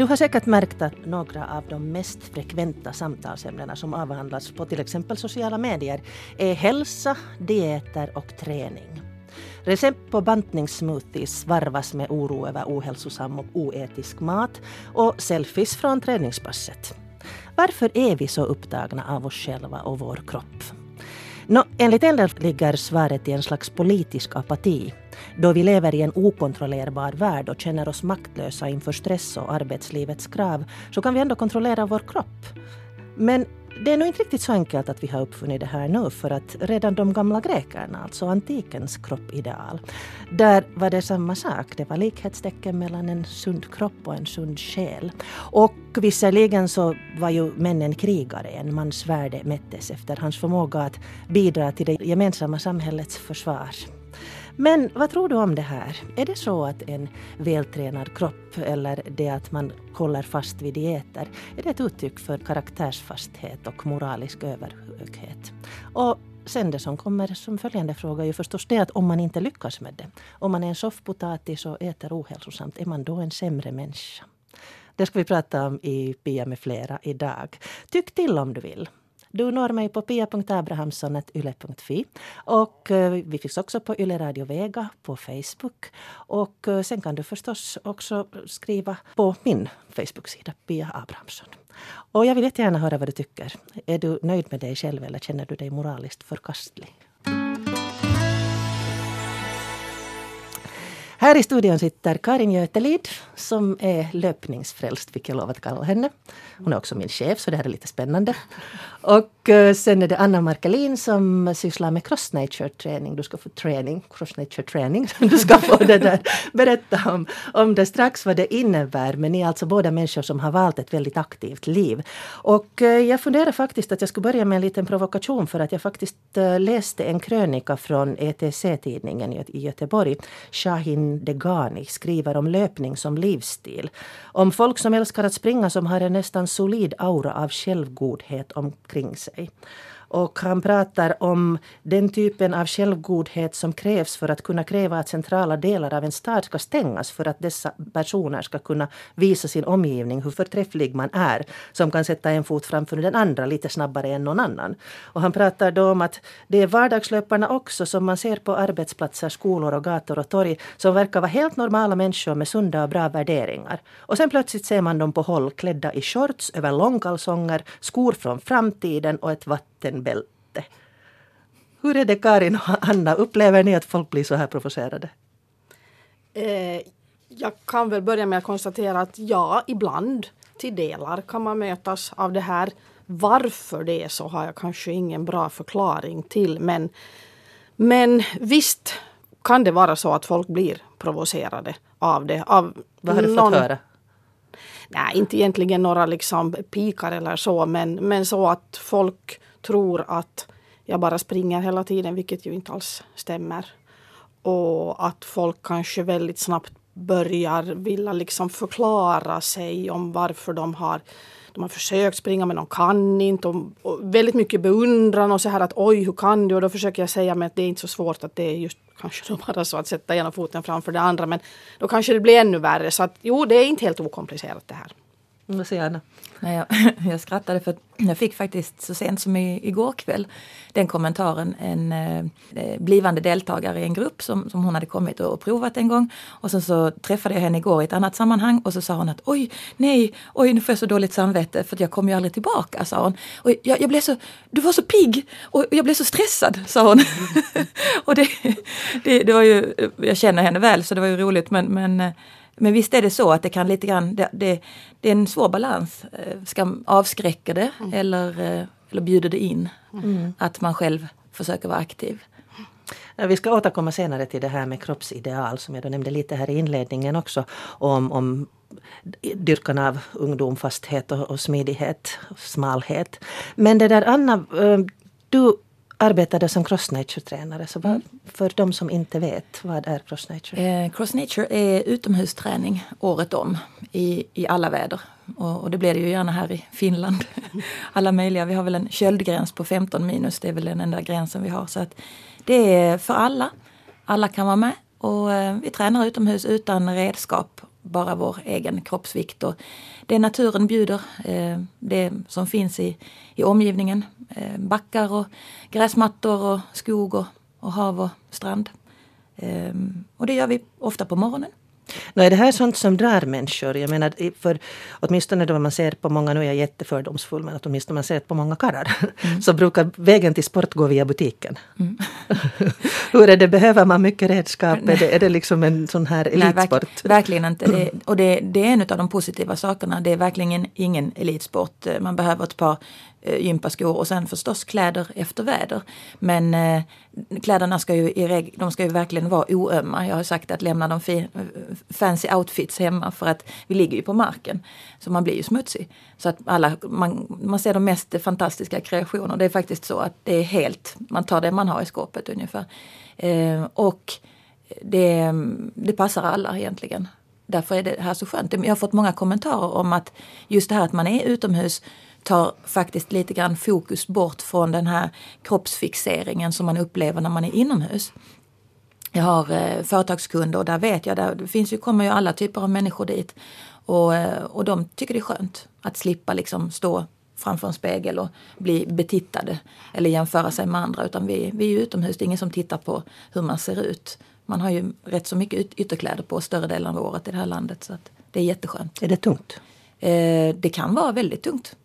Du har säkert märkt att några av de mest frekventa samtalsämnena som avhandlas på till exempel sociala medier är hälsa, dieter och träning. Recept på bantningssmoothies varvas med oro över ohälsosam och oetisk mat och selfies från träningspasset. Varför är vi så upptagna av oss själva och vår kropp? Nå, enligt en del ligger svaret i en slags politisk apati då vi lever i en okontrollerbar värld och känner oss maktlösa inför stress och arbetslivets krav så kan vi ändå kontrollera vår kropp. Men det är nog inte riktigt så enkelt att vi har uppfunnit det här nu för att redan de gamla grekerna, alltså antikens kroppideal, där var det samma sak. Det var likhetstecken mellan en sund kropp och en sund själ. Och visserligen så var ju männen krigare. En mans värde mättes efter hans förmåga att bidra till det gemensamma samhällets försvar. Men vad tror du om det här? Är det så att en vältränad kropp eller det att man håller fast vid dieter, är det ett uttryck för karaktärsfasthet och moralisk överhöghet? Och sen det som kommer som följande fråga är ju förstås det att om man inte lyckas med det, om man är en soffpotatis och äter ohälsosamt, är man då en sämre människa? Det ska vi prata om i Pia med flera idag. Tyck till om du vill. Du når mig på pia.abrahamsson.yle.fi. Och eh, vi finns också på Yle Radio Vega på Facebook. Och eh, sen kan du förstås också skriva på min Facebook-sida Pia Abrahamsson. Och jag vill jättegärna höra vad du tycker. Är du nöjd med dig själv eller känner du dig moraliskt förkastlig? Här i studion sitter Karin Götelid som är löpningsfrälst, fick jag lov att kalla henne. Hon är också min chef, så det här är lite spännande. Och eh, sen är det Anna Markelin som sysslar med cross nature träning. Du ska få träning, cross nature träning. Du ska få det där. Berätta om, om det strax vad det innebär. Men ni är alltså båda människor som har valt ett väldigt aktivt liv. Och eh, jag funderar faktiskt att jag skulle börja med en liten provokation för att jag faktiskt eh, läste en krönika från ETC-tidningen i Göteborg. Shahin Degani skriver om löpning som livsstil. Om folk som älskar att springa som har en nästan solid aura av självgodhet omkring sig. Och han pratar om den typen av självgodhet som krävs för att kunna kräva att centrala delar av en stad ska stängas för att dessa personer ska kunna visa sin omgivning hur förträfflig man är. Som kan sätta en fot framför den andra lite snabbare än någon annan. Och han pratar då om att det är vardagslöparna också som man ser på arbetsplatser, skolor och gator och torg som verkar vara helt normala människor med sunda och bra värderingar. Och sen plötsligt ser man dem på håll klädda i shorts över långkalsonger, skor från framtiden och ett vatten vattenbälte. Hur är det Karin och Anna, upplever ni att folk blir så här provocerade? Eh, jag kan väl börja med att konstatera att ja, ibland till delar kan man mötas av det här. Varför det är så har jag kanske ingen bra förklaring till men, men visst kan det vara så att folk blir provocerade av det. Av Vad har du någon, fått höra? Nej, inte egentligen några liksom pikar eller så men, men så att folk tror att jag bara springer hela tiden, vilket ju inte alls stämmer. Och att folk kanske väldigt snabbt börjar vilja liksom förklara sig om varför de har de har försökt springa men de kan inte. Och, och väldigt mycket beundran och så här att oj hur kan du? Och då försöker jag säga mig att det är inte så svårt att det är just kanske då bara så att sätta ena foten framför det andra. Men då kanske det blir ännu värre. Så att jo, det är inte helt okomplicerat det här. Vad säger Anna? Nej, jag, jag skrattade för jag fick faktiskt så sent som i, igår kväll den kommentaren. En eh, eh blivande deltagare i en grupp som, som hon hade kommit och, och provat en gång. Och sen så träffade jag henne igår i ett annat sammanhang och så sa hon att oj, nej, oj nu får jag så dåligt samvete för jag kommer ju aldrig tillbaka, sa hon. Och jag, jag blev så, du var så pigg och jag blev så stressad, sa hon. och det, det, det var ju, jag känner henne väl så det var ju roligt men, men eh, men visst är det så att det kan lite grann, det, det, det är en svår balans. Eh, ska avskräcka det mm. eller, eh, eller bjuder det in? Mm. Att man själv försöker vara aktiv. Vi ska återkomma senare till det här med kroppsideal som jag nämnde lite här i inledningen också. Om, om dyrkan av ungdomfasthet och, och smidighet, smalhet. Men det där Anna, eh, du arbetade som crossnature-tränare. Så vad, mm. för de som inte vet, vad är crossnature? Eh, crossnature är utomhusträning året om i, i alla väder. Och, och, det blir det ju gärna här i Finland. alla möjliga. Vi har väl en köldgräns på 15 minus. Det är väl den enda gränsen vi har. Så att det är för alla. Alla kan vara med. Och eh, vi tränar utomhus utan redskap bara vår egen kroppsvikt. Och det naturen bjuder, eh, det som finns i, i omgivningen. Eh, backar och gräsmattor och skog och, och hav och strand. Eh, och det gör vi ofta på morgonen. No, är det här sånt som drar människor? Jag menar, för åtminstone då man ser på många, nu är jag jättefördomsfull, men åtminstone man ser på många karlar, mm. så brukar vägen till sport gå via butiken. Mm. Hur är det, behöver man mycket redskap? Är det, är det liksom en sån här elitsport? Nej, verk, verkligen inte. Det, och det, det, är en av de positiva sakerna. Det är verkligen ingen elitsport. Man behöver ett par Eh, gympaskor och sen förstås kläder efter väder. Men eh, kläderna ska ju, i reg, de ska ju verkligen vara oömma. Jag har sagt att lämna de fi, eh, fancy outfits hemma för att vi ligger ju på marken. Så man blir ju smutsig. Så att alla, man, man ser de mest fantastiska kreationer. Det är faktiskt så att det är helt, man tar det man har i skåpet ungefär. Eh, och det, det passar alla egentligen. Därför är det här så skönt. Jag har fått många kommentarer om att just det här att man är utomhus tar faktiskt lite grann fokus bort från den här kroppsfixeringen som man upplever när man är inomhus. Jag har eh, företagskunder och där vet jag, där finns ju, kommer ju alla typer av människor dit. Och, eh, och de tycker det är skönt att slippa liksom stå framför en spegel och bli betittade eller jämföra sig med andra. Utan vi, vi är utomhus, det är ingen som tittar på hur man ser ut. Man har ju rätt så mycket ytterkläder på större delen av året i det här landet. Så att det är jätteskönt. Är det tungt? Eh, det kan vara väldigt tungt.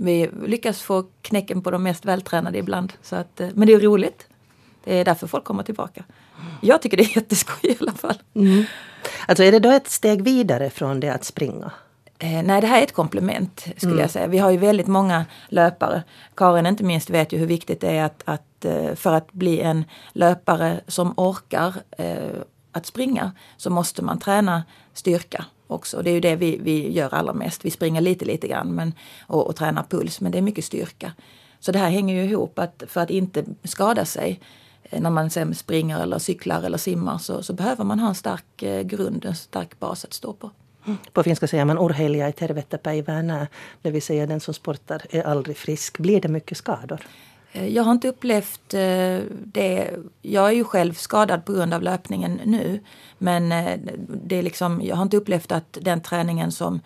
Vi lyckas få knäcken på de mest vältränade ibland. Så att, eh, men det är roligt. Det är därför folk kommer tillbaka. Jag tycker det är jätteskoj i alla fall. Mm. Alltså är det då ett steg vidare från det att springa? Eh, nej, det här är ett komplement skulle mm. jag säga. Vi har ju väldigt många löpare. Karin inte minst vet ju hur viktigt det är att, att eh, för att bli en löpare som orkar eh, att springa så måste man träna styrka också. Det är ju det vi, vi gör allra mest. Vi springer lite, lite grann men, och, och tränar puls, men det är mycket styrka. Så det här hänger ju ihop att för att inte skada sig eh, när man sen springer eller cyklar eller simmar så, så behöver man ha en stark eh, grund, en stark bas att stå på. Mm. På finska säger man urheilija i tervettäpäivänä, det vill säga den som sportar är aldrig frisk. Blir det mycket skador? Eh, jag har inte upplevt eh, det. Jag är ju själv skadad på grund av löpningen nu. Men eh, det är liksom, jag har inte upplevt att den träningen som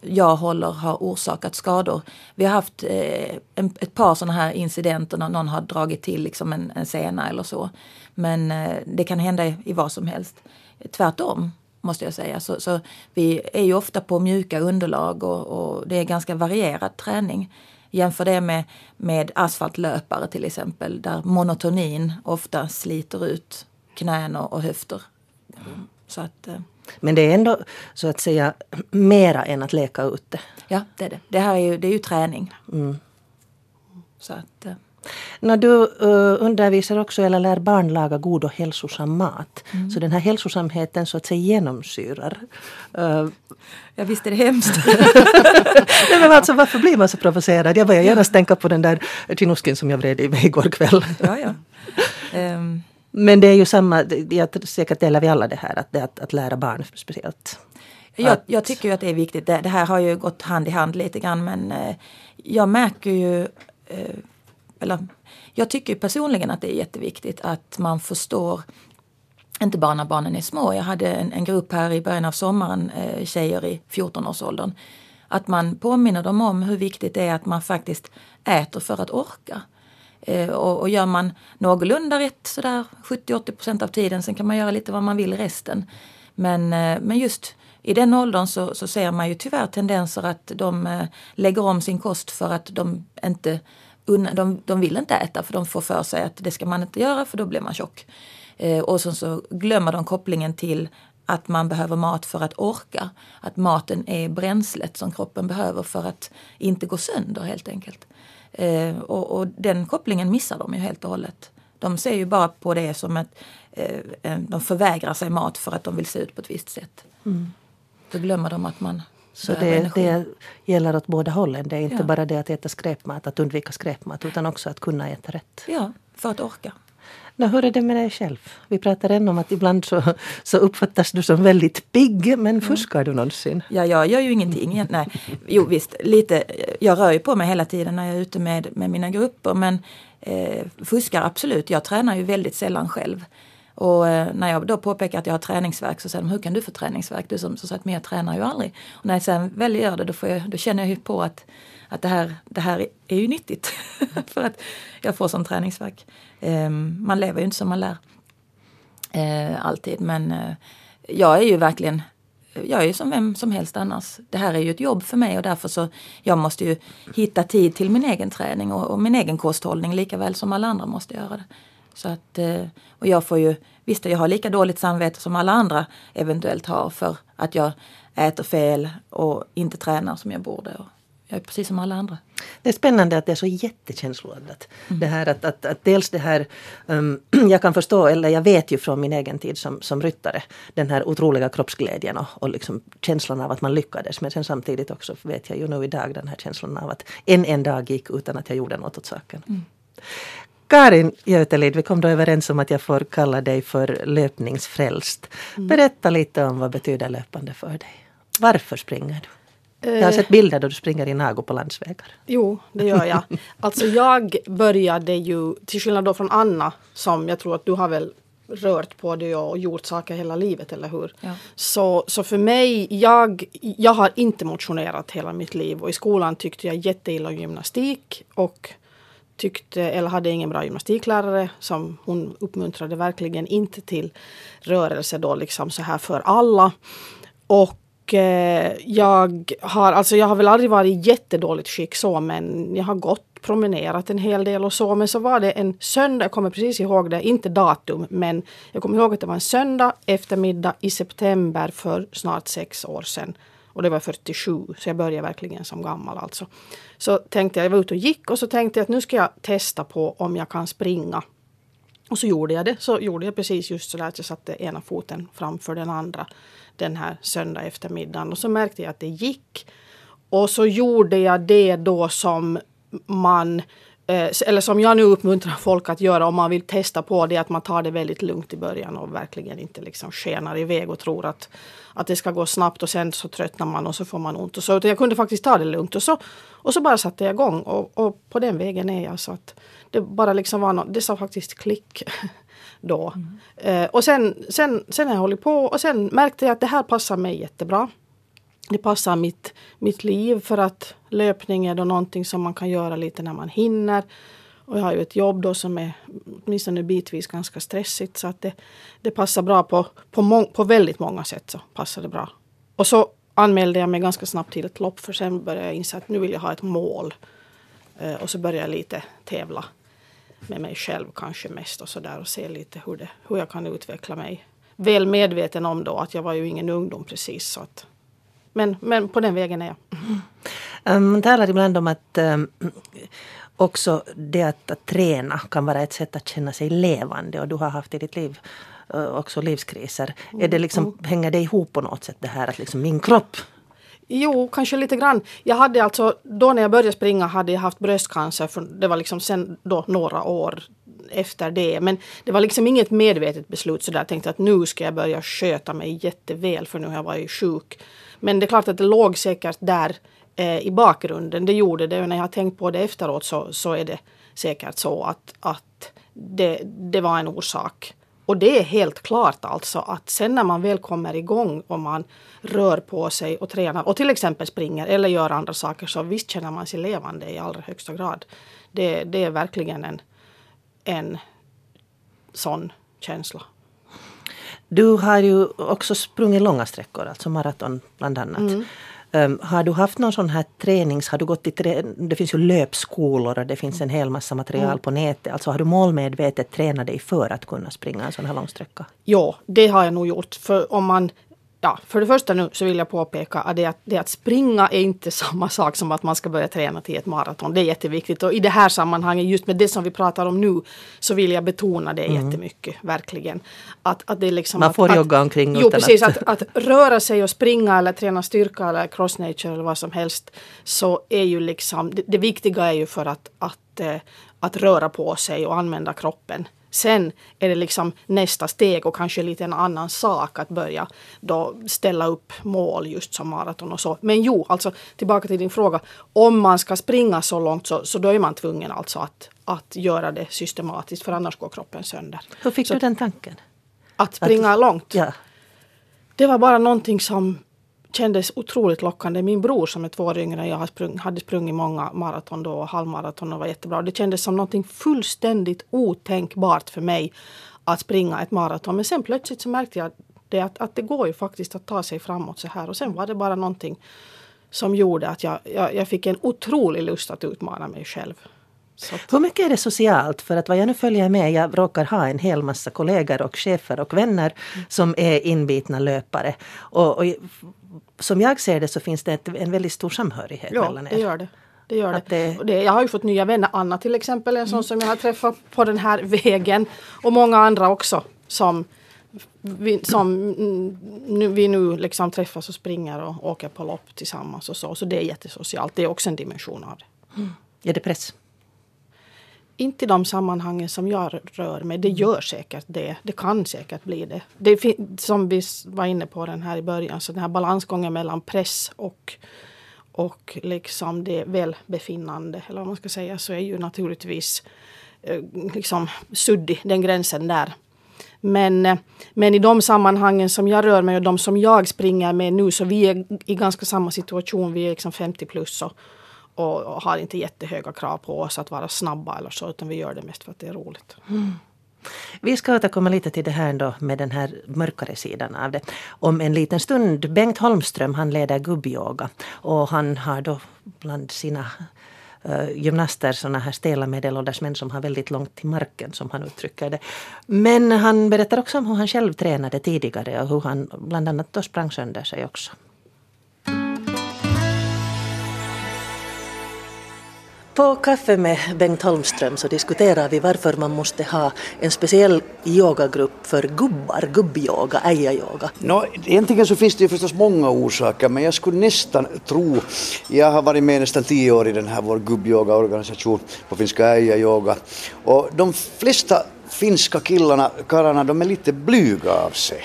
jag håller har orsakat skador. Vi har haft ett par sådana här incidenter när någon har dragit till liksom en, en sena eller så. Men det kan hända i vad som helst. Tvärtom måste jag säga. Så, så vi är ju ofta på mjuka underlag och, och det är ganska varierad träning. Jämför det med, med asfaltlöpare till exempel där monotonin ofta sliter ut knän och höfter. Så att, eh, men det är ändå så att säga mera än att leka ute. Ja, det är det. Det här är ju, det är ju träning. Mm. Så att, eh, när du uh, undervisar också eller lär barn laga god och hälsosam mat. Mm. Så den här hälsosamheten så att säga genomsyrar. Uh, ja visst är det hemskt. Nej, men alltså, varför blir man så provocerad? Jag börjar genast tänka på den där chinuskin som jag vred i mig igår kväll. ja, ja. Um. Men det är ju samma, jag, säkert delar vi alla det här att, att, att lära barn speciellt. Jag, jag, tycker ju att det är viktigt. Det, det, här har ju gått hand i hand lite grann men eh, jag märker ju eh, eller jag tycker personligen att det är jätteviktigt att man förstår inte bara när barnen är små. Jag hade en, en grupp här i början av sommaren, eh, tjejer i 14-årsåldern. Att man påminner dem om hur viktigt det är att man faktiskt äter för att orka. Eh, och, och, gör man någorlunda rätt sådär 70-80 procent av tiden, sen kan man göra lite vad man vill resten. Men, eh, men just i den åldern så, så ser man ju tyvärr tendenser att de eh, lägger om sin kost för att de inte de, de vill inte äta för de får för sig att det ska man inte göra för då blir man tjock. Eh, och så, så glömmer de kopplingen till att man behöver mat för att orka. Att maten är bränslet som kroppen behöver för att inte gå sönder helt enkelt. Eh, och, och, den kopplingen missar de ju helt och hållet. De ser ju bara på det som att eh, de förvägrar sig mat för att de vill se ut på ett visst sätt. Mm. Då glömmer de att man så det, det, gäller åt båda hållen. Det är inte ja. bara det att äta skräpmat, att undvika skräpmat utan också att kunna äta rätt. Ja, för att orka. Nå, hur är det med dig själv? Vi pratar ännu om att ibland så, så uppfattas du som väldigt pigg, men fuskar du någonsin? Ja, jag gör ju ingenting. Nej. Jo visst, lite, jag rör ju på mig hela tiden när jag är ute med, med mina grupper men eh, fuskar absolut. Jag tränar ju väldigt sällan själv. Och eh, när jag då påpekar att jag har träningsverk så säger de, hur kan du få träningsverk? Du som, som sagt, men jag tränar ju aldrig. Och när jag sen väl gör det då, får jag, då känner jag ju på att, att det, här, det här är ju nyttigt. för att jag får sån träningsverk. Eh, man lever ju inte som man lär. Eh, alltid men eh, jag är ju verkligen jag är ju som vem som helst annars. Det här är ju ett jobb för mig och därför så jag måste ju hitta tid till min egen träning och, och min egen kosthållning lika väl som alla andra måste göra det. Så att, eh, och jag får ju, visst jag har lika dåligt samvete som alla andra eventuellt har för att jag äter fel och inte tränar som jag borde. Jag är precis som alla andra. Det är spännande att det är så jättekänsloladdat. Mm. Det här att, att, att dels det här, um, jag kan förstå, eller jag vet ju från min egen tid som, som ryttare, den här otroliga kroppsglädjen och, och liksom känslan av att man lyckades. Men sen samtidigt också vet jag ju nu idag den här känslan av att en en dag gick utan att jag gjorde något åt saken. Mm. Karin Götelid, vi kom då överens om att jag får kalla dig för löpningsfrälst. Mm. Berätta lite om vad betyder löpande för dig. Varför springer du? Jag har sett bilder där du springer i Nago på landsvägar. Jo, det gör jag. Alltså jag började ju, till skillnad då från Anna, som jag tror att du har väl rört på det och gjort saker hela livet, eller hur? Ja. Så, så för mig, jag, jag har inte motionerat hela mitt liv och i skolan tyckte jag jätteilla om gymnastik och tyckte, eller hade ingen bra gymnastiklärare som hon uppmuntrade verkligen inte till rörelse då liksom så här för alla. Och Eh, jag har, alltså jag har väl aldrig varit i jättedåligt skick så men jag har gått promenerat en hel del och så. Men så var det en söndag, jag kommer precis ihåg det, inte datum, men jag kommer ihåg att det var en söndag eftermiddag i september för snart sex år sedan. Och det var 47, så jag började verkligen som gammal alltså. Så tänkte jag, jag var ute och gick och så tänkte jag att nu ska jag testa på om jag kan springa. Och så gjorde jag det. Så gjorde jag precis just så där att jag satte ena foten framför den andra den här söndag eftermiddagen. Och så märkte jag att det gick. Och så gjorde jag det då som man eller som jag nu uppmuntrar folk att göra om man vill testa på det, att man tar det väldigt lugnt i början och verkligen inte liksom skenar iväg och tror att, att det ska gå snabbt och sen så tröttnar man och så får man ont. Och så. jag kunde faktiskt ta det lugnt och så, och så bara satte jag igång och, och på den vägen är jag. Så att det bara liksom var något, det sa faktiskt klick. då. Mm. Eh, och sen, sen, sen har jag hållit på och sen märkte jag att det här passar mig jättebra. Det passar mitt, mitt liv för att löpning är då någonting som man kan göra lite när man hinner. Och jag har ju ett jobb då som är åtminstone bitvis ganska stressigt så att det, det passar bra på, på, må, på väldigt många sätt. så passar det bra. Och så anmälde jag mig ganska snabbt till ett lopp för sen började jag inse att nu vill jag ha ett mål. Eh, och så började jag lite tävla med mig själv kanske mest och så där och se lite hur, det, hur jag kan utveckla mig. Väl medveten om då att jag var ju ingen ungdom precis så att men, men på den vägen är jag. Mm. Man talar ibland om att um, också det att, att träna kan vara ett sätt att känna sig levande och du har haft i ditt liv uh, också livskriser. Är det liksom, mm. Hänger det ihop på något sätt det här att liksom min kropp Jo, kanske lite grann. Jag hade alltså, då när jag började springa hade jag haft bröstcancer. För det var liksom sen då några år efter det. Men det var liksom inget medvetet beslut så där. Jag tänkte att nu ska jag börja sköta mig jätteväl för nu har jag varit sjuk. Men det är klart att det låg säkert där eh, i bakgrunden. Det gjorde det. Och när jag har tänkt på det efteråt så, så är det säkert så att, att det, det var en orsak. Och det är helt klart alltså att sen när man väl kommer igång och man rör på sig och tränar och till exempel springer eller gör andra saker så visst känner man sig levande i allra högsta grad. Det, det är verkligen en, en sån känsla. Du har ju också sprungit långa sträckor, alltså maraton bland annat. Mm. Um, har du haft någon sån här tränings... Har du gått i trä, det finns ju löpskolor och det finns en hel massa material mm. på nätet. Alltså har du målmedvetet tränat dig för att kunna springa en sån här lång sträcka? Ja, det har jag nog gjort. För om man ja, för det första nu så vill jag påpeka att det, att det att springa är inte samma sak som att man ska börja träna till ett maraton. Det är jätteviktigt och i det här sammanhanget, just med det som vi pratar om nu, så vill jag betona det mm. jättemycket, verkligen. Att, att det liksom man får att, jogga omkring Jo, precis. Att, att röra sig och springa eller träna styrka eller cross nature eller vad som helst, så är ju liksom, det, det viktiga är ju för att, att, eh, att röra på sig och använda kroppen Sen är det liksom nästa steg och kanske lite en annan sak att börja då ställa upp mål just som maraton och så. Men jo, alltså tillbaka till din fråga. Om man ska springa så långt så, så då är man tvungen alltså att, att göra det systematiskt för annars går kroppen sönder. Hur fick så, du den tanken? Att springa Att- långt. Ja. Det var bara någonting som kändes otroligt lockande. Min bror som är två år yngre än jag sprung, hade sprungit många maraton då och halvmaraton och var jättebra. Det kändes som någonting fullständigt otänkbart för mig att springa ett maraton. Men sen plötsligt så märkte jag det att, att det går ju faktiskt att ta sig framåt så här. Och sen var det bara någonting som gjorde att jag, jag, jag fick en otrolig lust att utmana mig själv. Så Hur mycket är det socialt? För att vad jag nu följer med, jag råkar ha en hel massa kollegor och chefer och vänner som är inbitna löpare. Och, och som jag ser det så finns det ett, en väldigt stor samhörighet ja, mellan er. det gör det. Det gör det. det- det. Jag har ju fått nya vänner. Anna till exempel, en sån som jag har träffat på den här vägen. Och många andra också som vi, som mm, nu, vi nu liksom träffas och springer och åker på lopp tillsammans och så. Så det är jättesocialt. Det är också en dimension av det. Är det press? Inte i de sammanhangen som jag rör mig. Det gör säkert det. Det kan säkert bli det. det som vi var inne på den här i början. Så den här balansgången mellan press och, och liksom det välbefinnande. Eller vad man ska säga. Så är ju naturligtvis eh, liksom suddig den gränsen där. Men, eh, men i de sammanhangen som jag rör mig och de som jag springer med nu så vi är i ganska samma situation. Vi är liksom 50 plus och, och, har inte jättehöga krav på oss att vara snabba eller så utan vi gör det mest för att det är roligt. Mm. Vi ska återkomma lite till det här ändå med den här mörkare sidan av det. Om en liten stund. Bengt Holmström han leder gubbyoga och han har då bland sina uh, gymnaster sådana här stela medelålders män som har väldigt långt till marken som han uttrycker det. Men han berättar också om hur han själv tränade tidigare och hur han bland annat då sprang sönder sig också. På Kaffe med Bengt Holmström så diskuterar vi varför man måste ha en speciell yogagrupp för gubbar, gubbyoga, ayayoga. No, egentligen så finns det ju förstås många orsaker men jag skulle nästan tro, jag har varit med nästan tio år i den här vår gubbyogaorganisation på finska ayayoga och de flesta finska killarna, karlarna, de är lite blyga av sig.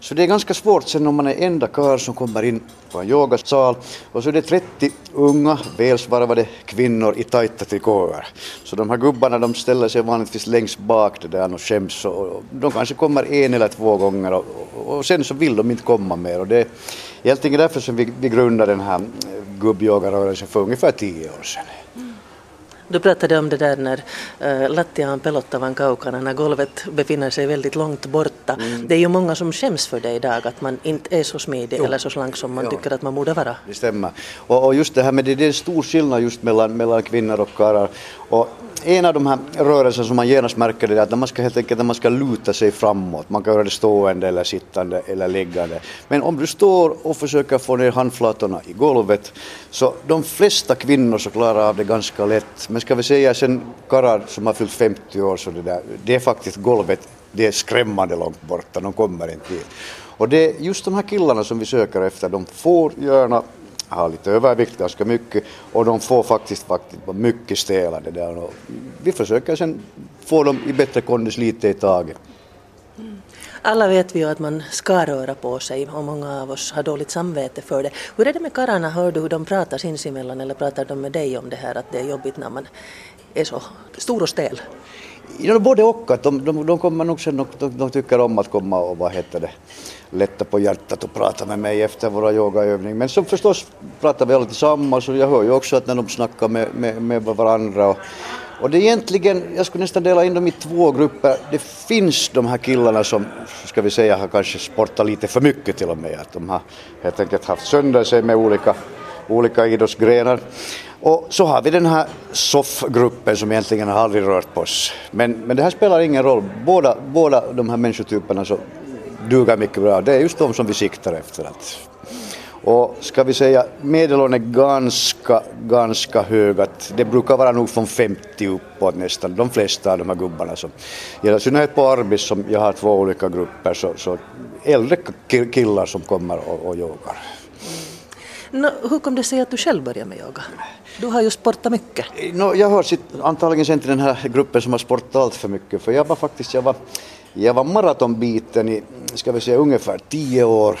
Så det är ganska svårt sen om man är enda karl som kommer in på en yogasal och så är det 30 unga, välsvarvade kvinnor i tajta trikåer. Så de här gubbarna de ställer sig vanligtvis längst bak det där och skäms och de kanske kommer en eller två gånger och, och, och sen så vill de inte komma mer och det är egentligen därför som vi, vi grundade den här gubbyogarörelsen för ungefär tio år sedan. Du pratade om det där när äh, lattian pelottavan kaukana, när golvet befinner sig väldigt långt borta. Det är ju många som skäms för det idag, att man inte är så smidig eller så slank som man Jo. tycker att man borde vara. Det stämmer. Och, och just det här med det, det är en stor skillnad just mellan, mellan kvinnor och karlar. Och en av de här rörelserna som man genast märker det är att man ska helt enkelt man ska luta sig framåt, man kan göra det stående eller sittande eller liggande. Men om du står och försöker få ner handflatorna i golvet så de flesta kvinnor så klarar av det ganska lätt. Men ska vi säga sen karlar som har fyllt 50 år så det där, det är faktiskt golvet, det är skrämmande långt borta, de kommer inte dit. Och det är just de här killarna som vi söker efter, de får gärna ha lite övervikt ganska mycket och de får faktiskt, faktiskt vara mycket stela det där. Och vi försöker sen få dem i bättre kondis lite i taget. Alla vet vi ju att man ska röra på sig och många av oss har dåligt samvete för det. Hur är det med karlarna? Hör du hur de pratar sinsemellan eller pratar de med dig om det här att det är jobbigt när man är så stor och stel? Ja, både och. Att de, de, de kommer nog sen, de, de tycker om att komma och vad heter det, lätta på hjärtat och prata med mig efter våra yogaövningar. Men så förstås pratar vi alla tillsammans och jag hör ju också att när de snackar med, med, med varandra och, och det är egentligen, jag skulle nästan dela in dem i två grupper. Det finns de här killarna som, ska vi säga, har kanske sportat lite för mycket till och med. Att de har helt enkelt haft sönder sig med olika, olika idrottsgrenar. Och så har vi den här soffgruppen som egentligen har aldrig rört på oss. Men, men det här spelar ingen roll. Båda, båda de här människotyperna så duger mycket bra. Det är just de som vi siktar efter. Att. Och ska vi säga, medelåldern är ganska, ganska hög. Att det brukar vara nog från 50 uppåt nästan, de flesta av de här gubbarna. Som, I synnerhet på Arbis, som jag har två olika grupper, så, så äldre killar som kommer och, och yogar. No, hur kom det sig att du själv började med yoga? Du har ju sportat mycket. No, jag hör sitt, antagligen sen till den här gruppen som har sportat allt för mycket. För jag var faktiskt, jag var, jag var maratonbiten i, ska vi säga ungefär tio år.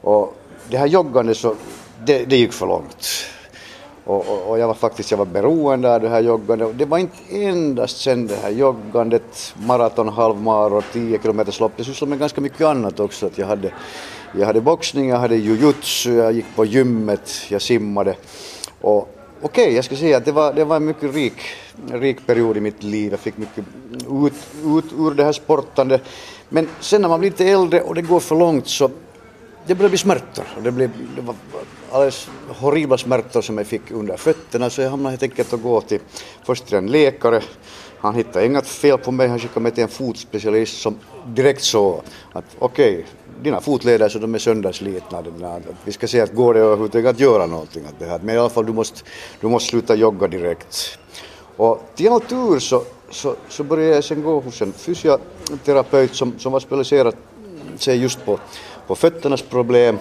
Och det här joggandet så, det, det gick för långt. Och, och, och, jag var faktiskt jag var beroende av det här joggandet. Det var inte endast sen det här joggandet, maraton, halvmaror, 10 kilometers lopp. Jag sysslade med ganska mycket annat också. Att jag, hade, jag hade boxning, jag hade jujutsu, jag gick på gymmet, jag simmade. Och okej, okay, jag ska säga att det var, det var en mycket rik, rik period i mitt liv. Jag fick mycket ut, ut ur det här sportande. Men sen när man blir lite äldre och det går för långt så det började bli smärtor. Det, blev, det var alldeles horribla smärtor som jag fick under fötterna så jag hamnade helt enkelt att gå till först till en läkare. Han hittade inget fel på mig, han skickade mig till en fotspecialist som direkt såg att okej, okay, dina fotleder så de är sönderslitna. Vi ska se att går det överhuvudtaget att göra någonting åt det här. Men i alla fall du måste, du måste sluta jogga direkt. Och till all tur så, så, så började jag sen gå hos en fysioterapeut som, som var specialiserad sig just på, på fötternas problem.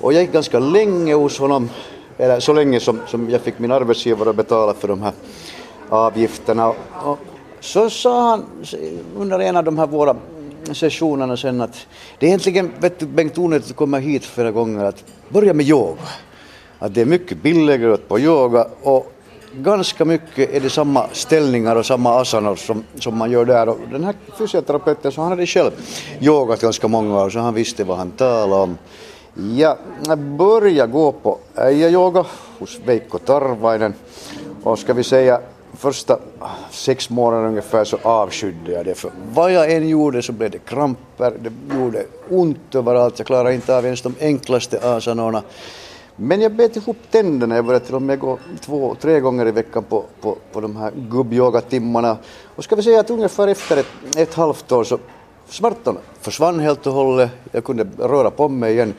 Och jag gick ganska länge hos honom, eller så länge som, som jag fick min arbetsgivare att betala för de här avgifterna. Och så sa han under en av de här våra sessionerna sen att det är egentligen, vet du Bengt onödigt att komma kommer hit flera gånger att börja med yoga. Att det är mycket billigare att på yoga och ganska mycket är det samma ställningar och samma asanor som, som man gör där. Och den här fysioterapeuten så han hade själv yogat ganska många år så han visste vad han talade om. Jag började gå på äijayoga hos Veikko Tarvainen och ska vi säga första sex månader ungefär så avskydde jag det för vad jag än gjorde så blev det kramper, det gjorde ont överallt, jag klarade inte av ens de enklaste asanorna. Men jag bet ihop tänderna, jag började till och med gå två, tre gånger i veckan på, på, på de här gubbyogatimmarna. Och ska vi säga att ungefär efter ett, ett halvt år så smärtorna försvann helt och hållet, jag kunde röra på mig igen.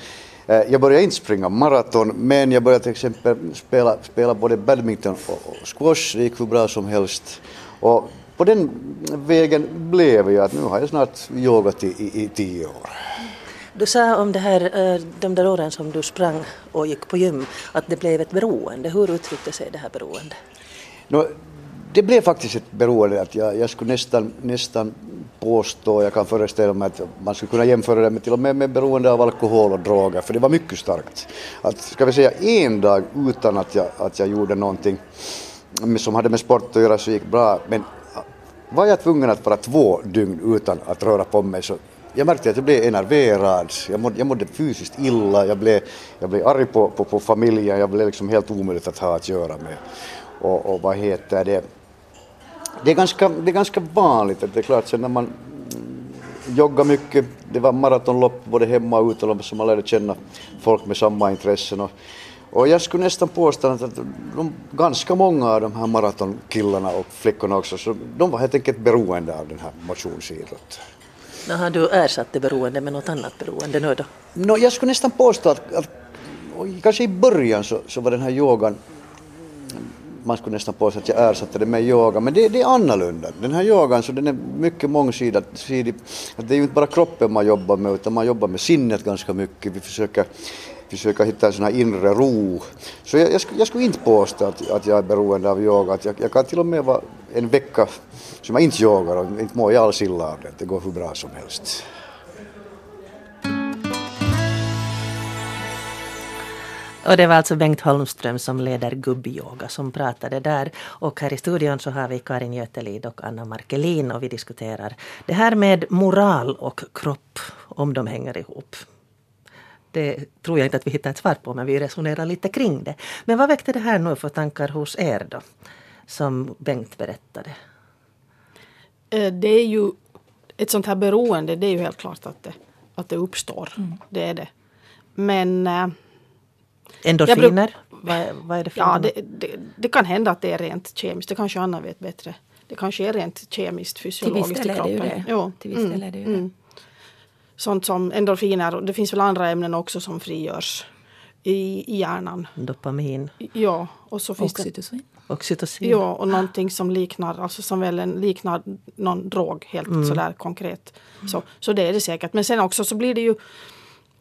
Eh, jag började inte springa maraton, men jag började till exempel spela, spela både badminton och squash, det gick hur bra som helst. Och på den vägen blev jag att nu har jag snart yogat i, i, i tio år. Du sa om det här, eh, de där åren som du sprang och gick på gym, att det blev ett beroende. Hur uttryckte sig det här beroendet? No, det blev faktiskt ett beroende. Att jag, jag skulle nästan, nästan påstå, jag kan föreställa mig att man skulle kunna jämföra det med till och med med beroende av alkohol och droger, för det var mycket starkt. Att, ska vi säga en dag utan att jag, att jag gjorde någonting som hade med sport att göra så gick bra, men var jag tvungen att vara två dygn utan att röra på mig så jag märkte att jag blev enerverad, jag mådde, jag mådde fysiskt illa, jag blev, jag blev arg på, på, på familjen, jag blev liksom helt omöjligt att ha att göra med. Och, och vad heter det, det är, ganska, det är ganska vanligt, att det är klart sen när man joggar mycket, det var maratonlopp både hemma och utomlands så man lärde känna folk med samma intressen. Och, och jag skulle nästan påstå att de, ganska många av de här maratonkillarna och flickorna också, så de var helt enkelt beroende av den här motionsidrotten. Har du ersatt det beroende med något annat beroende nu då? No, jag skulle nästan påstå att, att kanske i början så, så var den här yogan man skulle nästan påstå att jag ersatte det med yoga, men det, det, är annorlunda. Den här yogan så den är mycket mångsidig. Det är ju inte bara kroppen man jobbar med utan man jobbar med sinnet ganska mycket. Vi försöker, försöker hitta en sån här inre ro. Så jag, jag, skulle, jag skulle inte påstå att, att jag är beroende av yoga. Att jag, jag kan till och med vara en vecka som jag inte yogar och inte mår jag alls illa av det. Det går hur bra som helst. Och det var alltså Bengt Holmström som leder gubbyoga som pratade där. Och här i studion så har vi Karin Götelid och Anna Markelin och vi diskuterar det här med moral och kropp, om de hänger ihop. Det tror jag inte att vi hittar ett svar på men vi resonerar lite kring det. Men vad väckte det här nu för tankar hos er då? Som Bengt berättade. Eh, det är ju ett sånt här beroende, det är ju helt klart att det, att det uppstår. Mm. Det är det. Men eh, Endorfiner? Vad, vad är det för Ja, det, det, det, kan hända att det är rent kemiskt. Det kanske Anna vet bättre. Det kanske är rent kemiskt, fysiologiskt i kroppen. Till viss del är det ju det. Till viss del är det, ju mm. det. Sånt som endorfiner. Det finns väl andra ämnen också som frigörs i, i hjärnan. Dopamin. Ja. Och så finns Oxytocin. Det, Oxytocin. Ja, och någonting som liknar, alltså som väl en, liknar någon drog helt mm. sådär konkret. Så, så det är det säkert. Men sen också så blir det ju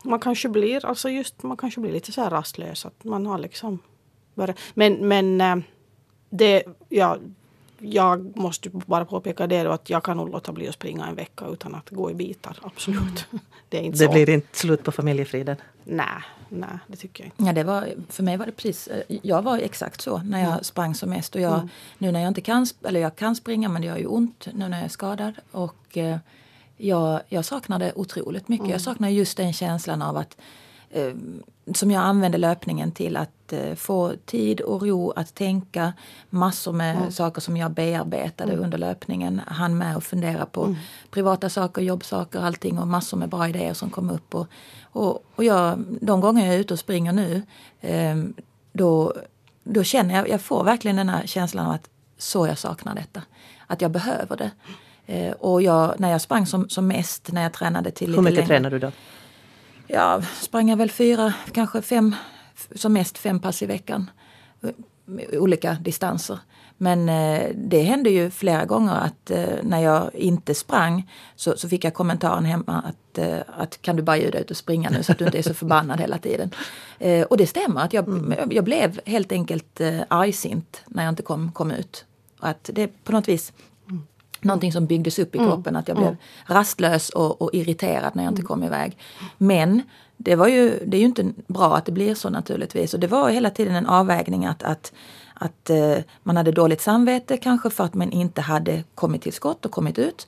man kanske blir, alltså just, man kanske blir lite så här rastlös. Att man har liksom bara, men men eh, det, ja, jag måste bara påpeka det då att jag kan nog låta bli att springa en vecka utan att gå i bitar. Absolut. Det är inte Det så. blir inte slut på familjefriden. Nej, nej, det tycker jag inte. Ja, det var, för mig var det precis, eh, jag var exakt så när jag sprang som mest. Och jag, Nu när jag inte kan, eller jag kan springa men det gör ju ont nu när jag är skadad. Och eh, jag, jag saknar det otroligt mycket. Jag saknar just den känslan av att eh, som jag använde löpningen till att eh, få tid och ro att tänka massor med saker som jag bearbetade under löpningen. Han med att fundera på privata saker, jobbsaker, allting och massor med bra idéer som kom upp. Och, och, och jag, de gånger jag är ute och springer nu eh, då, då känner jag, jag får verkligen den här känslan av att så jag saknar detta. Att jag behöver det. Eh, och jag, när jag sprang som, som mest, när jag tränade till Hur lite mycket tränar du då? Ja, sprang jag väl fyra, kanske fem, som mest fem pass i veckan. Med Olika distanser. Men eh, det hände ju flera gånger att eh, när jag inte sprang så, så fick jag kommentaren hemma att, eh, att kan du bara dig ut och springa nu så att du inte är så förbannad hela tiden. Eh, och det stämmer, att jag, jag blev helt enkelt eh, argsint när jag inte kom, kom ut. Och att det på något vis någonting som byggdes upp i kroppen. Att jag blev rastlös och, och irriterad när jag inte kom iväg. Men det, var ju, det är ju inte bra att det blir så naturligtvis. Och det var hela tiden en avvägning att, att, att eh, man hade dåligt samvete kanske för att man inte hade kommit till skott och kommit ut.